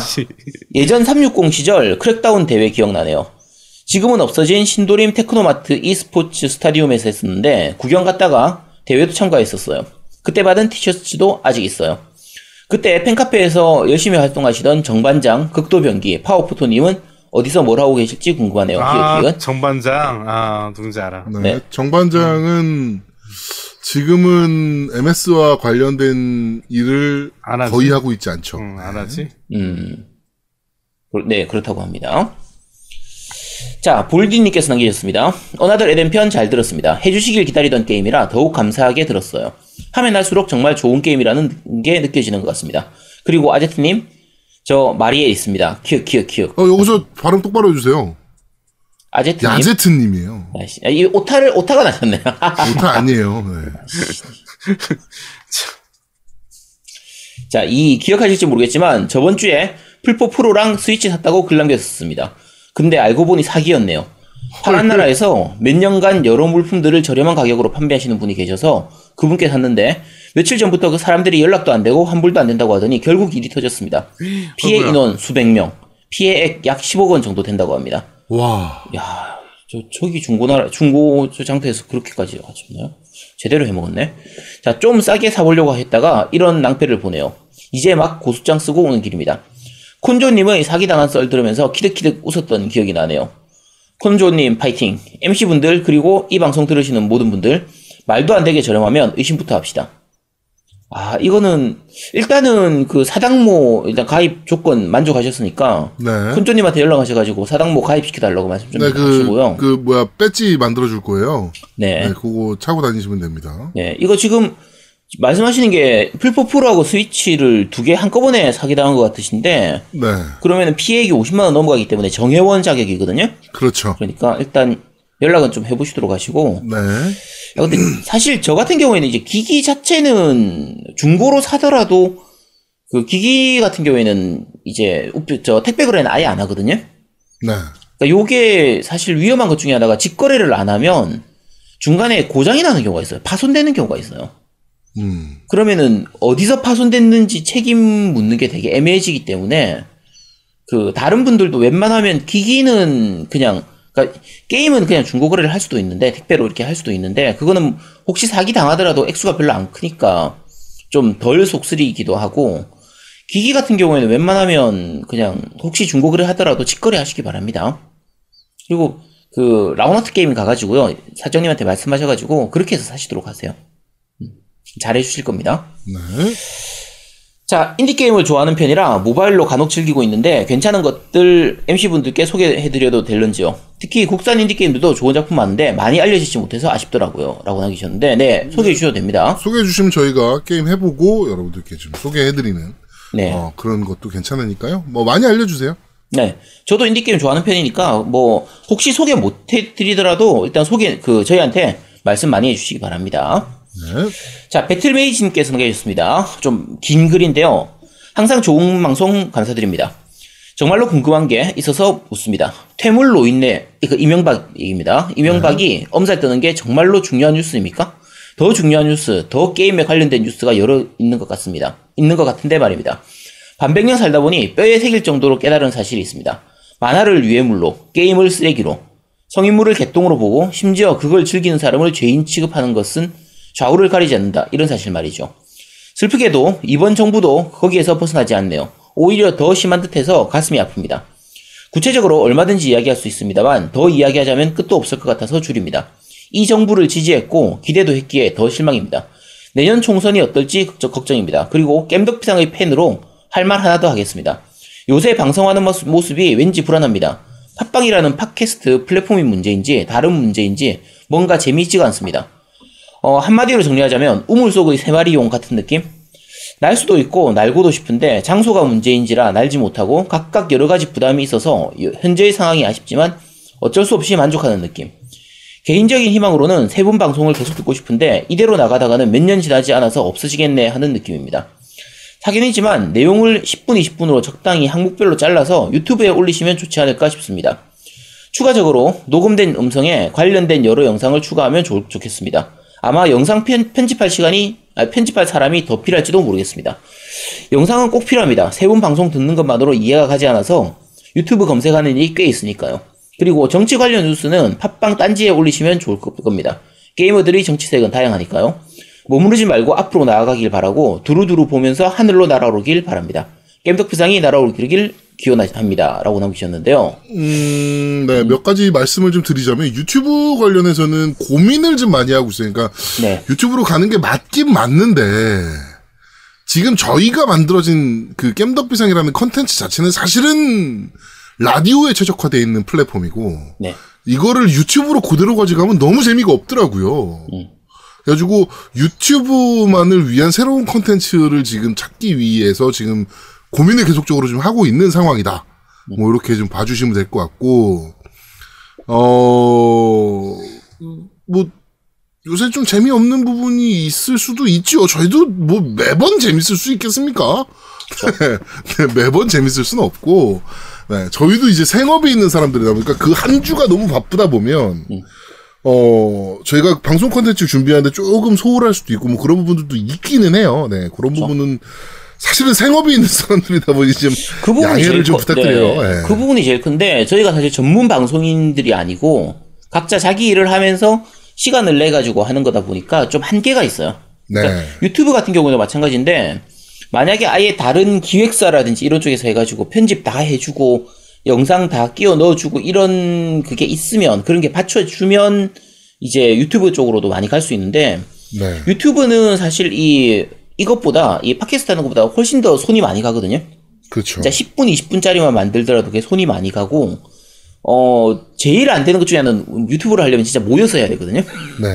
예전 360 시절 크랙다운 대회 기억나네요. 지금은 없어진 신도림 테크노마트 e스포츠 스타디움에서 했었는데 구경 갔다가 대회도 참가했었어요. 그때 받은 티셔츠도 아직 있어요. 그때 팬카페에서 열심히 활동하시던 정반장, 극도병기, 파워포토님은 어디서 뭘 하고 계실지 궁금하네요. 아, 기획 정반장. 아, 누군지 알아. 네. 네. 정반장은 지금은 MS와 관련된 일을 안 하지. 거의 하고 있지 않죠. 응, 안 하지? 음, 그- 네, 그렇다고 합니다. 자, 볼디님께서 남기셨습니다. 어나더 에덴 편 잘 들었습니다. 해주시길 기다리던 게임이라 더욱 감사하게 들었어요. 하면 할수록 정말 좋은 게임이라는 게 느껴지는 것 같습니다. 그리고 아제트님, 저 마리에 있습니다. 키읔, 키읔, 키읔. 어, 여기서 발음 똑바로 해주세요. 아제트님. 야제트님이에요. 아이씨, 아, 이 오타를, 오타가 나셨네요. 오타 아니에요. 네. 자, 이 기억하실지 모르겠지만 저번 주에 플포 프로랑 스위치 샀다고 글 남겼었습니다. 근데 알고 보니 사기였네요. 파란 나라에서 몇 년간 여러 물품들을 저렴한 가격으로 판매하시는 분이 계셔서 그분께 샀는데 며칠 전부터 그 사람들이 연락도 안 되고 환불도 안 된다고 하더니 결국 일이 터졌습니다. 피해 어이구야. 인원 수백 명, 피해액 약 10억 원 정도 된다고 합니다. 와. 야, 저, 저기 중고나라, 중고 저 장터에서 그렇게까지 하셨나요? 제대로 해먹었네. 자, 좀 싸게 사보려고 했다가 이런 낭패를 보네요. 이제 막 고수장 쓰고 오는 길입니다. 콘조님의 사기당한 썰 들으면서 키득키득 웃었던 기억이 나네요. 콘조님 파이팅. MC분들 그리고 이 방송 들으시는 모든 분들 말도 안 되게 저렴하면 의심부터 합시다. 아, 이거는 일단은 그 사당모 일단 가입 조건 만족하셨으니까 네. 콘조님한테 연락하셔가지고 사당모 가입시켜달라고 말씀 좀 네, 그, 하시고요. 그, 뭐야, 배지 만들어줄 거예요. 네. 네, 그거 차고 다니시면 됩니다. 네, 이거 지금 말씀하시는 게 풀포 프로하고 스위치를 두 개 한꺼번에 사기당한 것 같으신데 네. 그러면 피해액이 50만 원 넘어가기 때문에 정회원 자격이거든요. 그렇죠. 그러니까 일단 연락은 좀 해보시도록 하시고 네. 야, 근데 사실 저 같은 경우에는 이제 기기 자체는 중고로 사더라도 그 기기 같은 경우에는 이제 저 택배 거래는 아예 안 하거든요. 네. 그러니까 요게 사실 위험한 것 중에 하나가 직거래를 안 하면 중간에 고장이 나는 경우가 있어요. 파손되는 경우가 있어요. 음. 그러면은 어디서 파손됐는지 책임 묻는 게 되게 애매해지기 때문에 그 다른 분들도 웬만하면 기기는 그냥 그러니까 게임은 그냥 중고 거래를 할 수도 있는데 택배로 이렇게 할 수도 있는데 그거는 혹시 사기 당하더라도 액수가 별로 안 크니까 좀 덜 속쓰리기도 하고 기기 같은 경우에는 웬만하면 그냥 혹시 중고 거래 하더라도 직거래 하시기 바랍니다. 그리고 그 라운하트 게임 가가지고요 사장님한테 말씀하셔가지고 그렇게 해서 사시도록 하세요. 음, 잘해 주실 겁니다. 네. 자, 인디게임을 좋아하는 편이라 모바일로 간혹 즐기고 있는데 괜찮은 것들 MC분들께 소개해드려도 될런지요. 특히 국산 인디게임들도 좋은 작품 많은데 많이 알려지지 못해서 아쉽더라고요. 라고 남기셨는데, 네, 소개해주셔도 됩니다. 소개해 주시면 저희가 게임 해보고 여러분들께 좀 소개해드리는 네. 어, 그런 것도 괜찮으니까요. 뭐 많이 알려주세요. 네. 저도 인디게임 좋아하는 편이니까, 뭐, 혹시 소개 못 해드리더라도 일단 소개, 그, 저희한테 말씀 많이 해주시기 바랍니다. 네. 자, 배틀메이진께서 남겨주셨습니다. 좀 긴 글인데요. 항상 좋은 방송 감사드립니다. 정말로 궁금한 게 있어서 묻습니다. 퇴물 노인네, 이거 이명박 얘기입니다. 이명박이 엄살 뜨는 게 정말로 중요한 뉴스입니까? 더 중요한 뉴스, 더 게임에 관련된 뉴스가 여러 있는 것 같습니다. 있는 것 같은데 말입니다. 반백년 살다 보니 뼈에 새길 정도로 깨달은 사실이 있습니다. 만화를 유해물로, 게임을 쓰레기로, 성인물을 개똥으로 보고 심지어 그걸 즐기는 사람을 죄인 취급하는 것은 좌우를 가리지 않는다. 이런 사실 말이죠. 슬프게도 이번 정부도 거기에서 벗어나지 않네요. 오히려 더 심한 듯해서 가슴이 아픕니다. 구체적으로 얼마든지 이야기할 수 있습니다만 더 이야기하자면 끝도 없을 것 같아서 줄입니다. 이 정부를 지지했고 기대도 했기에 더 실망입니다. 내년 총선이 어떨지 걱정- 걱정입니다. 그리고 겜덕비상의 팬으로 할 말 하나 더 하겠습니다. 요새 방송하는 모습- 모습이 왠지 불안합니다. 팟빵이라는 팟캐스트 플랫폼이 문제인지 다른 문제인지 뭔가 재미있지가 않습니다. 어, 한마디로 정리하자면 우물 속의 세 마리 용 같은 느낌? 날 수도 있고 날고도 싶은데 장소가 문제인지라 날지 못하고 각각 여러 가지 부담이 있어서 여- 현재의 상황이 아쉽지만 어쩔 수 없이 만족하는 느낌. 개인적인 희망으로는 세 분 방송을 계속 듣고 싶은데 이대로 나가다가는 몇 년 지나지 않아서 없어지겠네 하는 느낌입니다. 사견이지만 내용을 10분, 20분으로 적당히 항목별로 잘라서 유튜브에 올리시면 좋지 않을까 싶습니다. 추가적으로 녹음된 음성에 관련된 여러 영상을 추가하면 좋, 좋겠습니다. 아마 영상 편, 편집할 시간이 아, 편집할 사람이 더 필요할지도 모르겠습니다. 영상은 꼭 필요합니다. 세분 방송 듣는 것만으로 이해가 가지 않아서 유튜브 검색하는 일이 꽤 있으니까요. 그리고 정치 관련 뉴스는 팟빵 딴지에 올리시면 좋을 겁니다. 게이머들이 정치색은 다양하니까요. 머무르지 말고 앞으로 나아가길 바라고 두루두루 보면서 하늘로 날아오르길 바랍니다. 겜덕비상이 날아오르길 기원합니다. 라고 남기셨는데요. 음, 네, 몇 가지 말씀을 좀 드리자면 유튜브 관련해서는 고민을 좀 많이 하고 있어요. 그러니까 네. 유튜브로 가는 게 맞긴 맞는데 지금 저희가 만들어진 그 겜덕비상이라는 컨텐츠 자체는 사실은 라디오에 최적화되어 있는 플랫폼이고 네. 이거를 유튜브로 그대로 가져가면 너무 재미가 없더라고요. 음. 그래가지고 유튜브만을 위한 새로운 컨텐츠를 지금 찾기 위해서 지금 고민을 계속적으로 좀 하고 있는 상황이다. 뭐 이렇게 좀 봐주시면 될 것 같고 어. 뭐 요새 좀 재미없는 부분이 있을 수도 있죠. 저희도 뭐 매번 재밌을 수 있겠습니까? 네, 매번 재밌을 수는 없고, 네, 저희도 이제 생업에 있는 사람들이다 보니까 그 한 주가 너무 바쁘다 보면, 어, 저희가 방송 컨텐츠 준비하는데 조금 소홀할 수도 있고, 뭐 그런 부분들도 있기는 해요. 네, 그런 부분은 사실은 생업에 있는 사람들이다 보니 좀 그 양해를 좀 커- 부탁드려요. 네. 네. 그 부분이 제일 큰데 저희가 사실 전문 방송인들이 아니고 각자 자기 일을 하면서 시간을 내 가지고 하는 거다 보니까 좀 한계가 있어요. 그러니까 네. 유튜브 같은 경우도 마찬가지인데 만약에 아예 다른 기획사라든지 이런 쪽에서 해가지고 편집 다 해주고 영상 다 끼워 넣어주고 이런 그게 있으면 그런 게 받쳐주면 이제 유튜브 쪽으로도 많이 갈 수 있는데 네. 유튜브는 사실 이 이것보다 이 팟캐스트 하는 것보다 훨씬 더 손이 많이 가거든요. 그렇죠. 진짜 10분, 20분짜리만 만들더라도 그게 손이 많이 가고, 어, 제일 안 되는 것 중에 하나는 유튜브를 하려면 진짜 모여서 해야 되거든요. 네.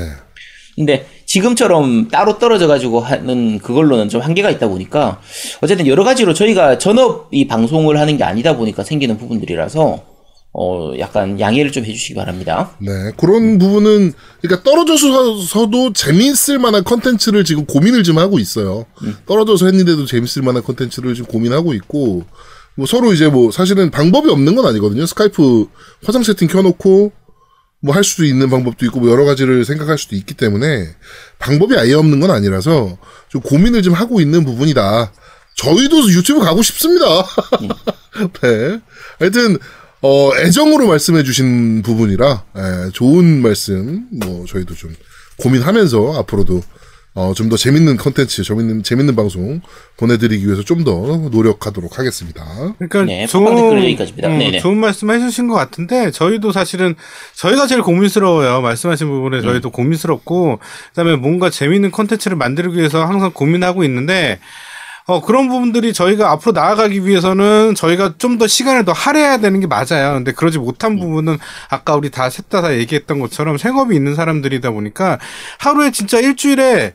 근데 지금처럼 따로 떨어져 가지고 하는 그걸로는 좀 한계가 있다 보니까, 어쨌든 여러 가지로 저희가 전업 이 방송을 하는 게 아니다 보니까 생기는 부분들이라서, 어, 약간 양해를 좀 해주시기 바랍니다. 네, 그런 부분은 그러니까 떨어져서도 재미있을 만한 컨텐츠를 지금 고민을 좀 하고 있어요. 떨어져서 했는데도 재밌을 만한 컨텐츠를 지금 고민하고 있고 뭐 서로 이제 뭐 사실은 방법이 없는 건 아니거든요. 스카이프 화상 채팅 켜놓고 뭐 할 수도 있는 방법도 있고 뭐 여러 가지를 생각할 수도 있기 때문에 방법이 아예 없는 건 아니라서 좀 고민을 좀 하고 있는 부분이다. 저희도 유튜브 가고 싶습니다. 네. 하여튼 어, 애정으로 말씀해 주신 부분이라 예, 좋은 말씀 뭐 저희도 좀 고민하면서 앞으로도 어, 좀 더 재밌는 컨텐츠, 재밌는 재밌는 방송 보내드리기 위해서 좀 더 노력하도록 하겠습니다. 그러니까 네, 좋은, 팟빵 댓글 여기까지입니다. 음, 네네. 좋은 말씀 해주신 것 같은데 저희도 사실은 저희가 제일 고민스러워요. 말씀하신 부분에 저희도 고민스럽고 그다음에 뭔가 재밌는 콘텐츠를 만들기 위해서 항상 고민하고 있는데 어, 그런 부분들이 저희가 앞으로 나아가기 위해서는 저희가 좀 더 시간을 더 할애해야 되는 게 맞아요. 근데 그러지 못한 부분은 아까 우리 다 셋 다 다 얘기했던 것처럼 생업이 있는 사람들이다 보니까 하루에 진짜 일주일에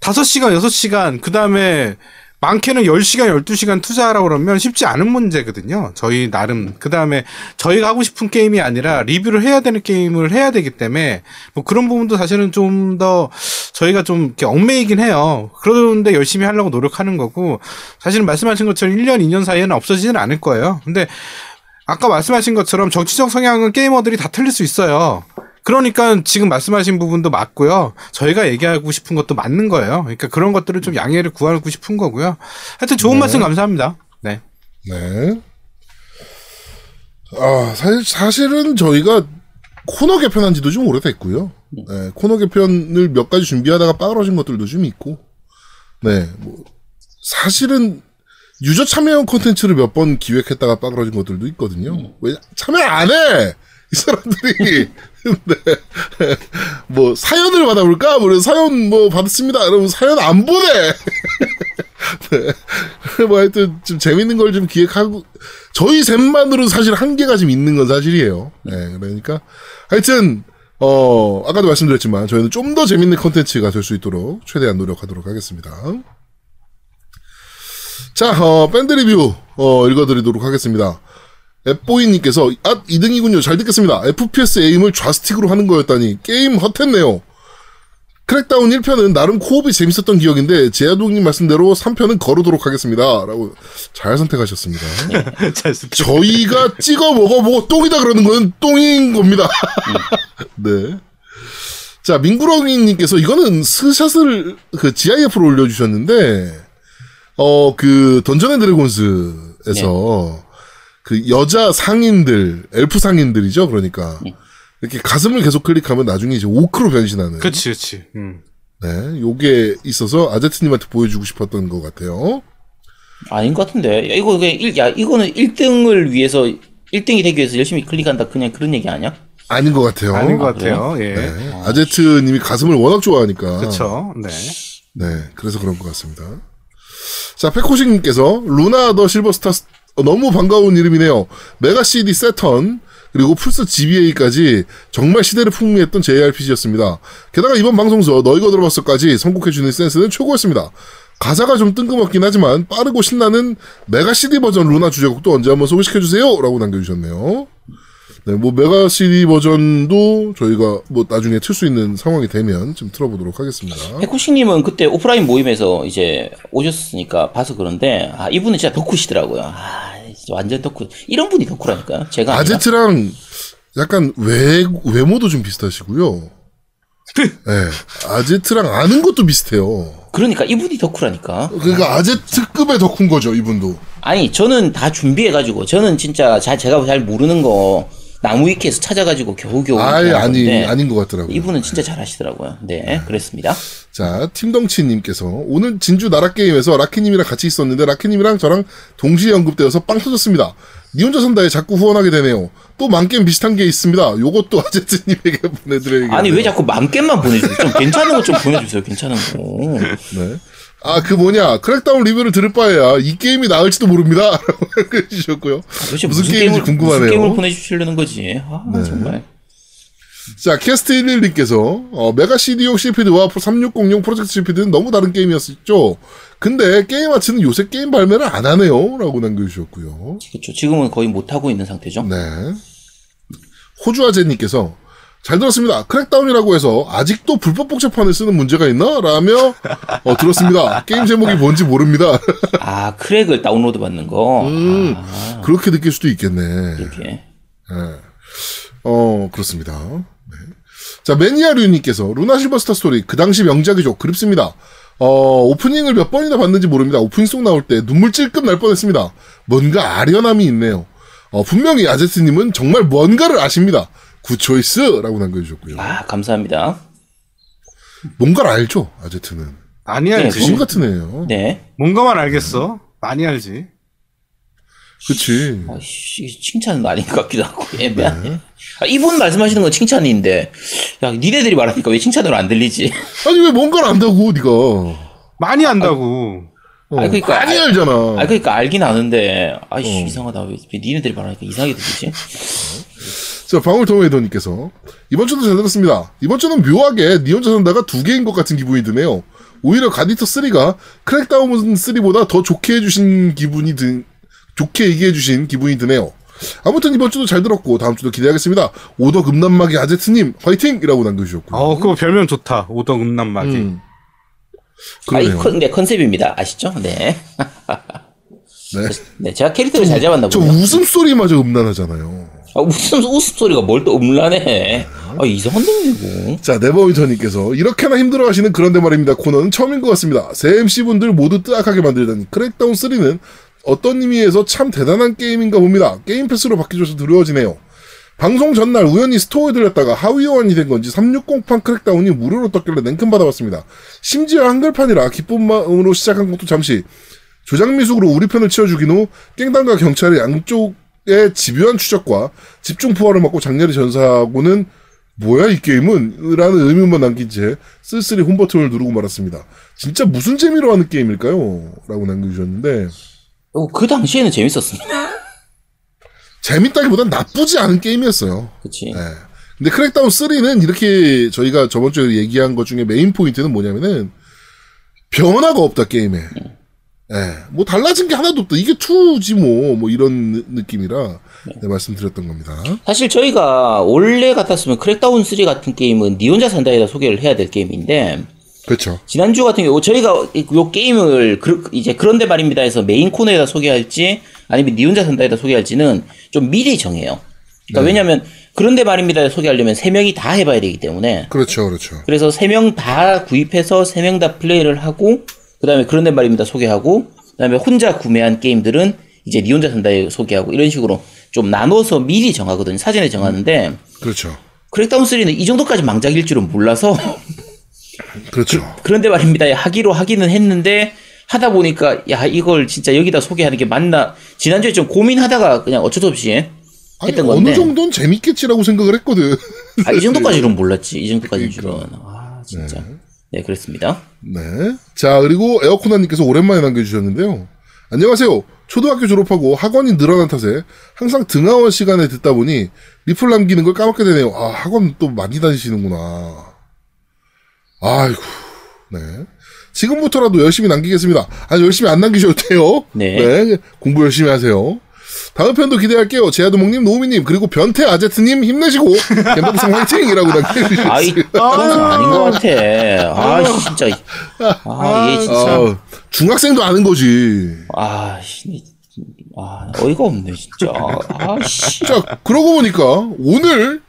다섯 시간 여섯 시간 그 다음에 많게는 10시간, 12시간 투자하라고 그러면 쉽지 않은 문제거든요. 저희 나름. 그 다음에 저희가 하고 싶은 게임이 아니라 리뷰를 해야 되는 게임을 해야 되기 때문에 뭐 그런 부분도 사실은 좀 더 저희가 좀 이렇게 얽매이긴 해요. 그런데 열심히 하려고 노력하는 거고 사실은 말씀하신 것처럼 1년, 2년 사이에는 없어지지는 않을 거예요. 근데 아까 말씀하신 것처럼 정치적 성향은 게이머들이 다 틀릴 수 있어요. 그러니까 지금 말씀하신 부분도 맞고요. 저희가 얘기하고 싶은 것도 맞는 거예요. 그러니까 그런 것들을 좀 양해를 구하고 싶은 거고요. 하여튼 좋은 말씀 감사합니다. 네. 네. 아, 사실, 사실은 저희가 코너 개편한 지도 좀 오래됐고요. 네, 코너 개편을 몇 가지 준비하다가 빠그러진 것들도 좀 있고. 네, 뭐, 사실은 유저 참여형 콘텐츠를 몇 번 기획했다가 빠그러진 것들도 있거든요. 왜, 참여 안 해! 이 사람들이. 네. 뭐, 사연을 받아볼까? 뭐, 사연 뭐 받았습니다. 여러분, 사연 안 보내! 네. 뭐 하여튼 좀 재밌는 걸 좀 기획하고 저희 셋만으로 사실 한계가 좀 있는 건 사실이에요. 네, 그러니까 하여튼 어 아까도 말씀드렸지만 저희는 좀 더 재밌는 컨텐츠가 될 수 있도록 최대한 노력하도록 하겠습니다. 자, 어, 밴드 리뷰 어, 읽어드리도록 하겠습니다. 앱보이님께서 아 2등이군요. 잘 듣겠습니다. FPS aim을 좌스틱으로 하는 거였다니 게임 헛했네요. 크랙다운 1편은 나름 co-op이 재밌었던 기억인데 제아동님 말씀대로 3편은 거르도록 하겠습니다. 라고 잘 선택하셨습니다. 잘 쓰- 저희가 찍어 먹어보고 똥이다 그러는 건 똥인 겁니다. 네. 자, 민구렁이님께서 이거는 스샷을 그 GIF로 올려주셨는데, 어, 그 던전 앤 드래곤스에서 그 여자 상인들, 엘프 상인들이죠. 그러니까. 이렇게 가슴을 계속 클릭하면 나중에 이제 오크로 변신하는. 그치, 그치. 음. 네. 요게 있어서 아제트님한테 보여주고 싶었던 것 같아요. 아닌 것 같은데. 야, 이거 그냥 일, 야, 이거는 1등을 위해서 1등이 되기 위해서 열심히 클릭한다. 그냥 그런 얘기 아니야? 아닌 것 같아요. 아닌 것 아, 같아요. 예. 네. 아제트님이 가슴을 워낙 좋아하니까. 그쵸. 네. 네, 그래서 그런 것 같습니다. 자, 페코식님께서 루나 더 실버스타 스- 어, 너무 반가운 이름이네요. 메가 CD 세턴 그리고 플스 GBA까지 정말 시대를 풍미했던 JRPG였습니다. 게다가 이번 방송서 너희가 들어봤어까지 선곡해주는 센스는 최고였습니다. 가사가 좀 뜬금없긴 하지만 빠르고 신나는 메가 CD 버전 루나 주제곡도 언제 한번 소개시켜주세요. 라고 남겨주셨네요. 네, 뭐 메가 CD 버전도 저희가 뭐 나중에 틀 수 있는 상황이 되면 좀 틀어보도록 하겠습니다. 해코싱님은 그때 오프라인 모임에서 이제 오셨으니까 봐서 그런데, 아, 이분은 진짜 덕후시더라고요. 아, 진짜 완전 덕후. 이런 분이 덕후라니까요. 제가. 아제트랑 약간 외, 외모도 좀 비슷하시고요. 네. 아제트랑 아는 것도 비슷해요. 그러니까 이분이 덕후라니까. 그러니까 아제트급의 덕후인 거죠, 이분도. 아니, 저는 다 준비해가지고, 저는 진짜 잘, 제가 잘 모르는 거, 나무 위키에서 찾아가지고 겨우겨우. 이렇게 아니, 아닌 것 같더라고요. 이분은 진짜 잘하시더라고요. 네, 그랬습니다. 자, 팀덩치님께서 오늘 진주 나라게임에서 라키님이랑 같이 있었는데 라키님이랑 저랑 동시에 언급되어서 빵 터졌습니다. 니 혼자 산다에 자꾸 후원하게 되네요. 똥망게임 비슷한 게 있습니다. 요것도 아제트님에게 보내드려야겠네요. 아니, 왜 자꾸 망겜만 보내주세요? 좀 괜찮은 거 좀 보내주세요, 괜찮은 거. 네. 아, 그 뭐냐. 크랙다운 리뷰를 들을 바에야 이 게임이 나을지도 모릅니다. 라고 해주셨고요. 도대체 무슨, 무슨, 게임인지 궁금하네요. 무슨 게임을 보내주시려는 거지? 아, 정말. 자, 캐스트 11님께서, 어, 메가 CD용 실피드와 360용 프로젝트 실피드는 너무 다른 게임이었죠. 근데 게임 아츠는 요새 게임 발매를 안 하네요. 라고 남겨주셨고요. 그렇죠. 지금은 거의 못하고 있는 상태죠. 네. 호주아제님께서, 잘 들었습니다. 크랙다운이라고 해서 아직도 불법 복제판을 쓰는 문제가 있나? 라며, 어, 들었습니다. 게임 제목이 뭔지 모릅니다. 아, crack을 다운로드 받는 거. 음, 아, 그렇게 느낄 수도 있겠네. 이렇게. 어, 그렇습니다. 네. 자, 매니아류님께서 루나 실버스타 스토리 그 당시 명작이죠. 그립습니다. 어, 오프닝을 몇 번이나 봤는지 모릅니다. 오프닝 송 나올 때 눈물 찔끔 날 뻔했습니다. 뭔가 아련함이 있네요. 어, 분명히 아제트님은 정말 뭔가를 아십니다. good choice라고 남겨주셨고요. 아, 감사합니다. 뭔가를 알죠, 아제트는. 많이 네, 알지. 꿈 같은 애예요. 네. 뭔가만 알겠어. 많이 알지. 그치. 아, 씨, 칭찬은 아닌 것 같기도 하고, 애매하네. 아, 이분 말씀하시는 건 칭찬인데, 야, 니네들이 말하니까 왜 칭찬으로 안 들리지? 아니, 왜 뭔가를 안다고, 니가. 많이 안다고. 어, 아니, 그러니까 많이 알- 알잖아. 아, 그러니까 알긴 아는데, 아이씨, 어. 이상하다. 왜, 왜 니네들이 말하니까 이상하게 들리지? 자, 방울토마토님께서 이번 주도 잘 들었습니다. 이번 주는 묘하게 니 혼자 산다가 두 개인 것 같은 기분이 드네요. 오히려 가디터 3가 크랙다운 3보다 더 좋게 해주신 기분이 드, 좋게 얘기해주신 기분이 드네요. 아무튼 이번 주도 잘 들었고 다음 주도 기대하겠습니다. 오덕 음란마기 아제트님 화이팅! 이라고 남겨주셨고요. 어, 그거 별명 좋다. 오덕 음란마기. 음. 아, 이 그러네요. 컨, 네, 컨셉입니다. 아시죠? 네. 네. 네, 제가 캐릭터를 잘 잡았나 저 보네요. 웃음소리마저 음란하잖아요. 아, 웃음, 웃음소리가 뭘 또 음란해. 아, 이상한 놈이고. 자, 네버윈터님께서 이렇게나 힘들어하시는 그런데 말입니다. 코너는 처음인 것 같습니다. 세 MC분들 모두 뜨악하게 만들다니 크랙다운 3는 어떤 의미에서 참 대단한 게임인가 봅니다. 게임 패스로 바뀌줘서 두려워지네요. 방송 전날 우연히 스토어에 들렸다가 하위 호환이 된 건지 360판 크랙다운이 무료로 떴길래 냉큼 받아봤습니다. 심지어 한글판이라 기쁜 마음으로 시작한 것도 잠시 조작미숙으로 우리 편을 치어 죽인 후 깽단과 경찰의 양쪽의 집요한 추적과 집중 포화를 맞고 장렬히 전사하고는 뭐야 이 게임은? 라는 의문만 남긴 채 쓸쓸히 홈 버튼을 누르고 말았습니다. 진짜 무슨 재미로 하는 게임일까요? 라고 남겨주셨는데 어, 그 당시에는 재밌었습니다. 재밌다기보단 나쁘지 않은 게임이었어요. 그치. 네. 근데 크랙다운 3는 이렇게 저희가 저번 주에 얘기한 것 중에 메인 포인트는 뭐냐면은 변화가 없다 게임에. 예. 뭐 달라진 게 하나도 없다. 이게 2지 뭐, 뭐 이런 느- 느낌이라 네, 말씀드렸던 겁니다. 사실 저희가 원래 같았으면 크랙다운 3 같은 게임은 니 혼자 산다에다 소개를 해야 될 게임인데 그렇죠. 지난주 같은 경우 저희가 이- 요 게임을 그, 이제 그런데 말입니다 해서 메인 코너에다 소개할지 아니면 니 혼자 산다에다 소개할지는 좀 미리 정해요. 그러니까 왜냐면 그런데 말입니다 소개하려면 세 명이 다 해봐야 되기 때문에 그렇죠. 그렇죠. 그래서 세 명 다 구입해서 세 명 다 플레이를 하고 그 다음에 그런데 말입니다. 소개하고 그 다음에 혼자 구매한 게임들은 이제 니 혼자 산다에 소개하고 이런 식으로 좀 나눠서 미리 정하거든요. 사전에 정하는데. 그렇죠. 크랙다운 3는 이 정도까지 망작일 줄은 몰라서. 그렇죠. 그 런데 말입니다. 하기로 하기는 했는데 하다 보니까 야 이걸 진짜 여기다 소개하는 게 맞나? 지난주에 좀 고민하다가 그냥 어쩔 수 없이 아니, 했던 어느 건데. 정도는 재밌겠지라고 생각을 했거든. 아, 이 정도까지는 몰랐지. 이 정도까지는 줄은. 아 진짜. 네 그랬습니다. 네. 자, 그리고 에어코나님께서 오랜만에 남겨주셨는데요. 안녕하세요. 초등학교 졸업하고 학원이 늘어난 탓에 항상 등하원 시간에 듣다 보니 리플 남기는 걸 까먹게 되네요. 아, 학원 또 많이 다니시는구나. 아이고, 네. 지금부터라도 열심히 남기겠습니다. 아니, 열심히 안 남기셔도 돼요. 네. 공부 열심히 하세요. 다음 편도 기대할게요. 제아도목님, 노우미님, 그리고 변태 아제트님 힘내시고, 겜덕상 화이팅이라고 남겨주셨어요. 아이 그건 아닌 것 같아. 아 진짜 아 이게 진짜 아, 중학생도 아는 거지. 아, 씨, 아 어이가 없네 진짜. 아 씨. 자, 그러고 보니까 오늘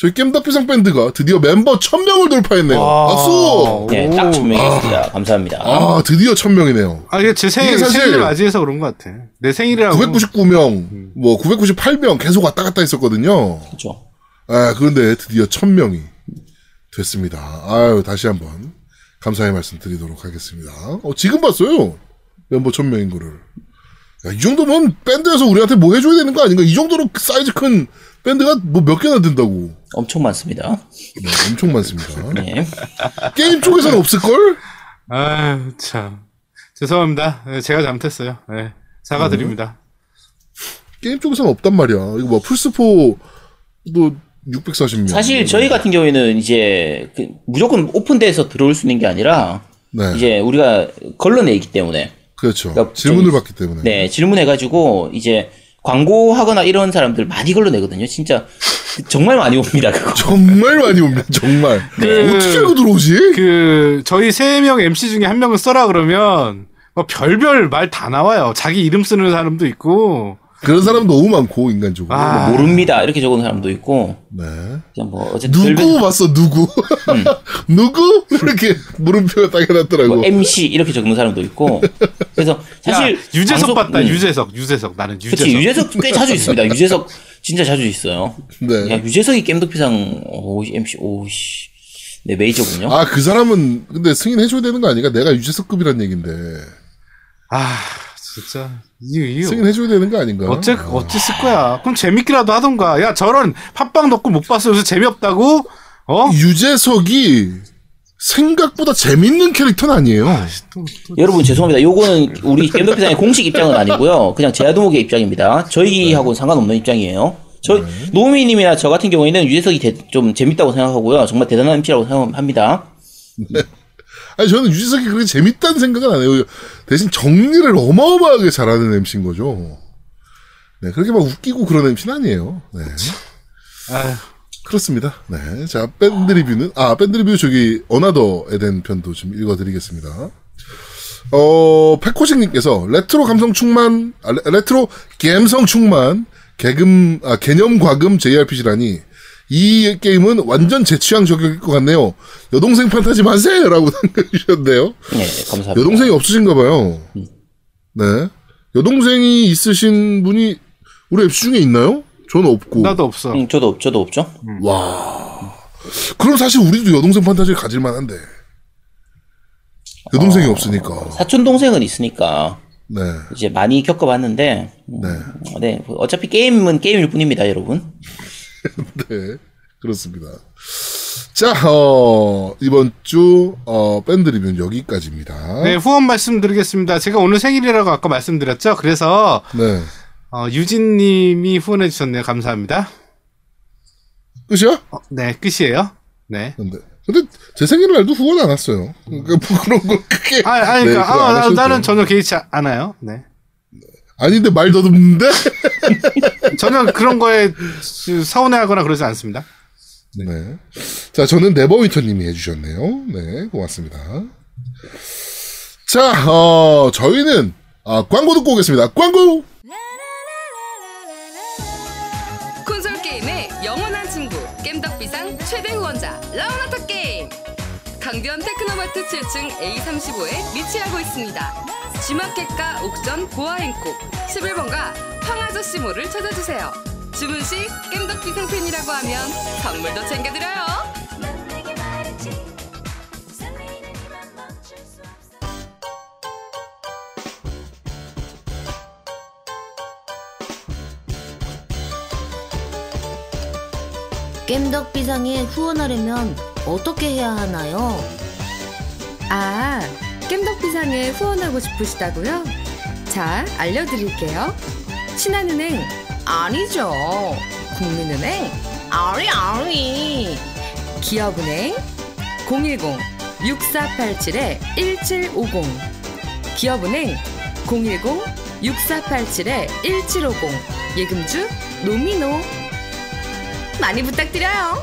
저희 겜덕비상 밴드가 드디어 멤버 1000명을 돌파했네요. 아. 박수! 네, 딱 천명했습니다. 감사합니다. 아, 드디어 1000명이네요. 아, 이게 제 생일, 이게 사실- 생일 맞이해서 그런 것 같아. 내 생일이라고. 999명, 뭐 998명 계속 왔다 갔다 했었거든요. 그렇죠. 아, 그런데 드디어 1000명이 됐습니다. 아유, 다시 한번 감사의 말씀 드리도록 하겠습니다. 어, 지금 봤어요. 멤버 1000명인 거를. 야, 이 정도면 밴드에서 우리한테 뭐 해줘야 되는 거 아닌가? 이 정도로 사이즈 큰 밴드가 뭐 몇 개나 된다고. 엄청 많습니다. 네, 엄청 많습니다. 네. 게임 쪽에서는 없을걸? 아유, 참. 죄송합니다. 네, 제가 잘못했어요. 네, 사과드립니다. 게임 쪽에서는 없단 말이야. 이거 뭐 플스4도 640명. 사실 저희 같은 경우에는 이제 그 무조건 오픈돼서 들어올 수 있는 게 아니라 네. 이제 우리가 걸러내기 때문에 그렇죠. 그러니까 질문을 좀- 받기 때문에. 네 질문해가지고 이제 광고하거나 이런 사람들 많이 걸러내거든요. 진짜 정말 많이 옵니다. 그거. 정말 많이 옵니다. 정말. 그- 어떻게 알고 들어오지? 그, 저희 세 명 MC 중에 한 명을 써라 그러면, 뭐 별별 말 다 나와요. 자기 이름 쓰는 사람도 있고, 그런 사람 너무 많고 인간적으로. 아. 모릅니다. 이렇게 적은 사람도 있고 네. 그냥 뭐 어쨌든 누구 별별- 봤어 누구? 누구? 이렇게 물음표가 딱 해놨더라고. 뭐 MC 이렇게 적는 사람도 있고 그래서 사실 야, 유재석 방송- 봤다, 음. 유재석, 유재석. 나는 유재석. 그치 유재석 꽤 자주 있습니다. 유재석 진짜 자주 있어요. 네. 야 유재석이 겜덕비상 오 MC 오씨 네 메이저군요. 아 그 사람은 근데 승인해줘야 되는 거 아닌가? 내가 유재석급이란 얘긴데 아, 진짜. 이거, 이거. 승인해줘야 되는 거 아닌가? 어째, 아. 어째 쓸 거야. 그럼 재밌기라도 하던가. 야, 저런 팟빵 넣고 못 봤어. 요새 재미없다고? 어? 유재석이 생각보다 재밌는 캐릭터는 아니에요. 또, 또. 여러분 죄송합니다. 요거는 우리 겜덕비상의 공식 입장은 아니고요. 그냥 제아도목의 입장입니다. 저희하고는 상관없는 입장이에요. 저 네. 노우미님이나 저 같은 경우에는 유재석이 대- 좀 재밌다고 생각하고요. 정말 대단한 MC라고 생각합니다. 아니 저는 유재석이 그렇게 재밌다는 생각은 안 해요. 대신 정리를 어마어마하게 잘하는 MC인 거죠. 네, 그렇게 막 웃기고 그런 MC는 아니에요. 네. 아휴. 그렇습니다. 네. 자, 밴드 리뷰는, 아, 밴드 리뷰 저기, 어나더 에덴 편도 좀 읽어드리겠습니다. 어, 패코식님께서 레트로 감성 충만, 아, 레, 레트로 감성 충만, 개금, 아, 개념 과금 JRPG라니, 이 게임은 완전 제 취향 저격일 것 같네요. 여동생 판타지 만세! 라고 남겨주셨는데요. 네, 감사합니다. 여동생이 없으신가 봐요. 네. 여동생이 있으신 분이 우리 MC 중에 있나요? 저는 없고. 나도 없어. 음, 저도 저도 없죠. 와. 그럼 사실 우리도 여동생 판타지를 가질 만 한데. 여동생이 없으니까. 사촌 동생은 있으니까 네. 이제 많이 겪어봤는데 음, 네. 네, 어차피 게임은 게임일 뿐입니다, 여러분. 네. 그렇습니다. 자, 어, 이번 주, 어, 밴드 리뷰는 여기까지입니다. 네, 후원 말씀드리겠습니다. 제가 오늘 생일이라고 아까 말씀드렸죠? 그래서, 네. 어, 유진님이 후원해주셨네요. 감사합니다. 끝이야? 어, 네, 끝이에요. 네. 근데, 근데 제 생일날도 후원 안 왔어요. 그러니까 뭐 그런 거 크게. 아, 아니, 네, 그러니까, 아, 나, 나는. 전혀 개의치 않아요. 네. 아닌데 말 더듬는데? 전혀 그런 거에 서운해하거나 그러지 않습니다. 네. 자, 저는 네버윈터님이 해주셨네요. 네, 고맙습니다. 자, 어, 저희는, 아, 광고 듣고 오겠습니다. 광고! 콘솔 게임의 영원한 친구 겜덕비상 최대 후원자 라운하터 게임 강변 테크노마트 7층 A35에 위치하고 있습니다 G마켓과 옥션 보아행콕 11번가 황아저씨몰을 찾아주세요 주문 시 겜덕비상 팬이라고 하면 선물도 챙겨드려요 겜덕비상에 후원하려면 어떻게 해야 하나요? 아 겜덕비상에 후원하고 싶으시다고요? 자 알려드릴게요 신한은행? 아니죠. 국민은행? 아리 아리. 기업은행? 010-6487-1750 기업은행? 010-6487-1750 예금주 노미노. 많이 부탁드려요.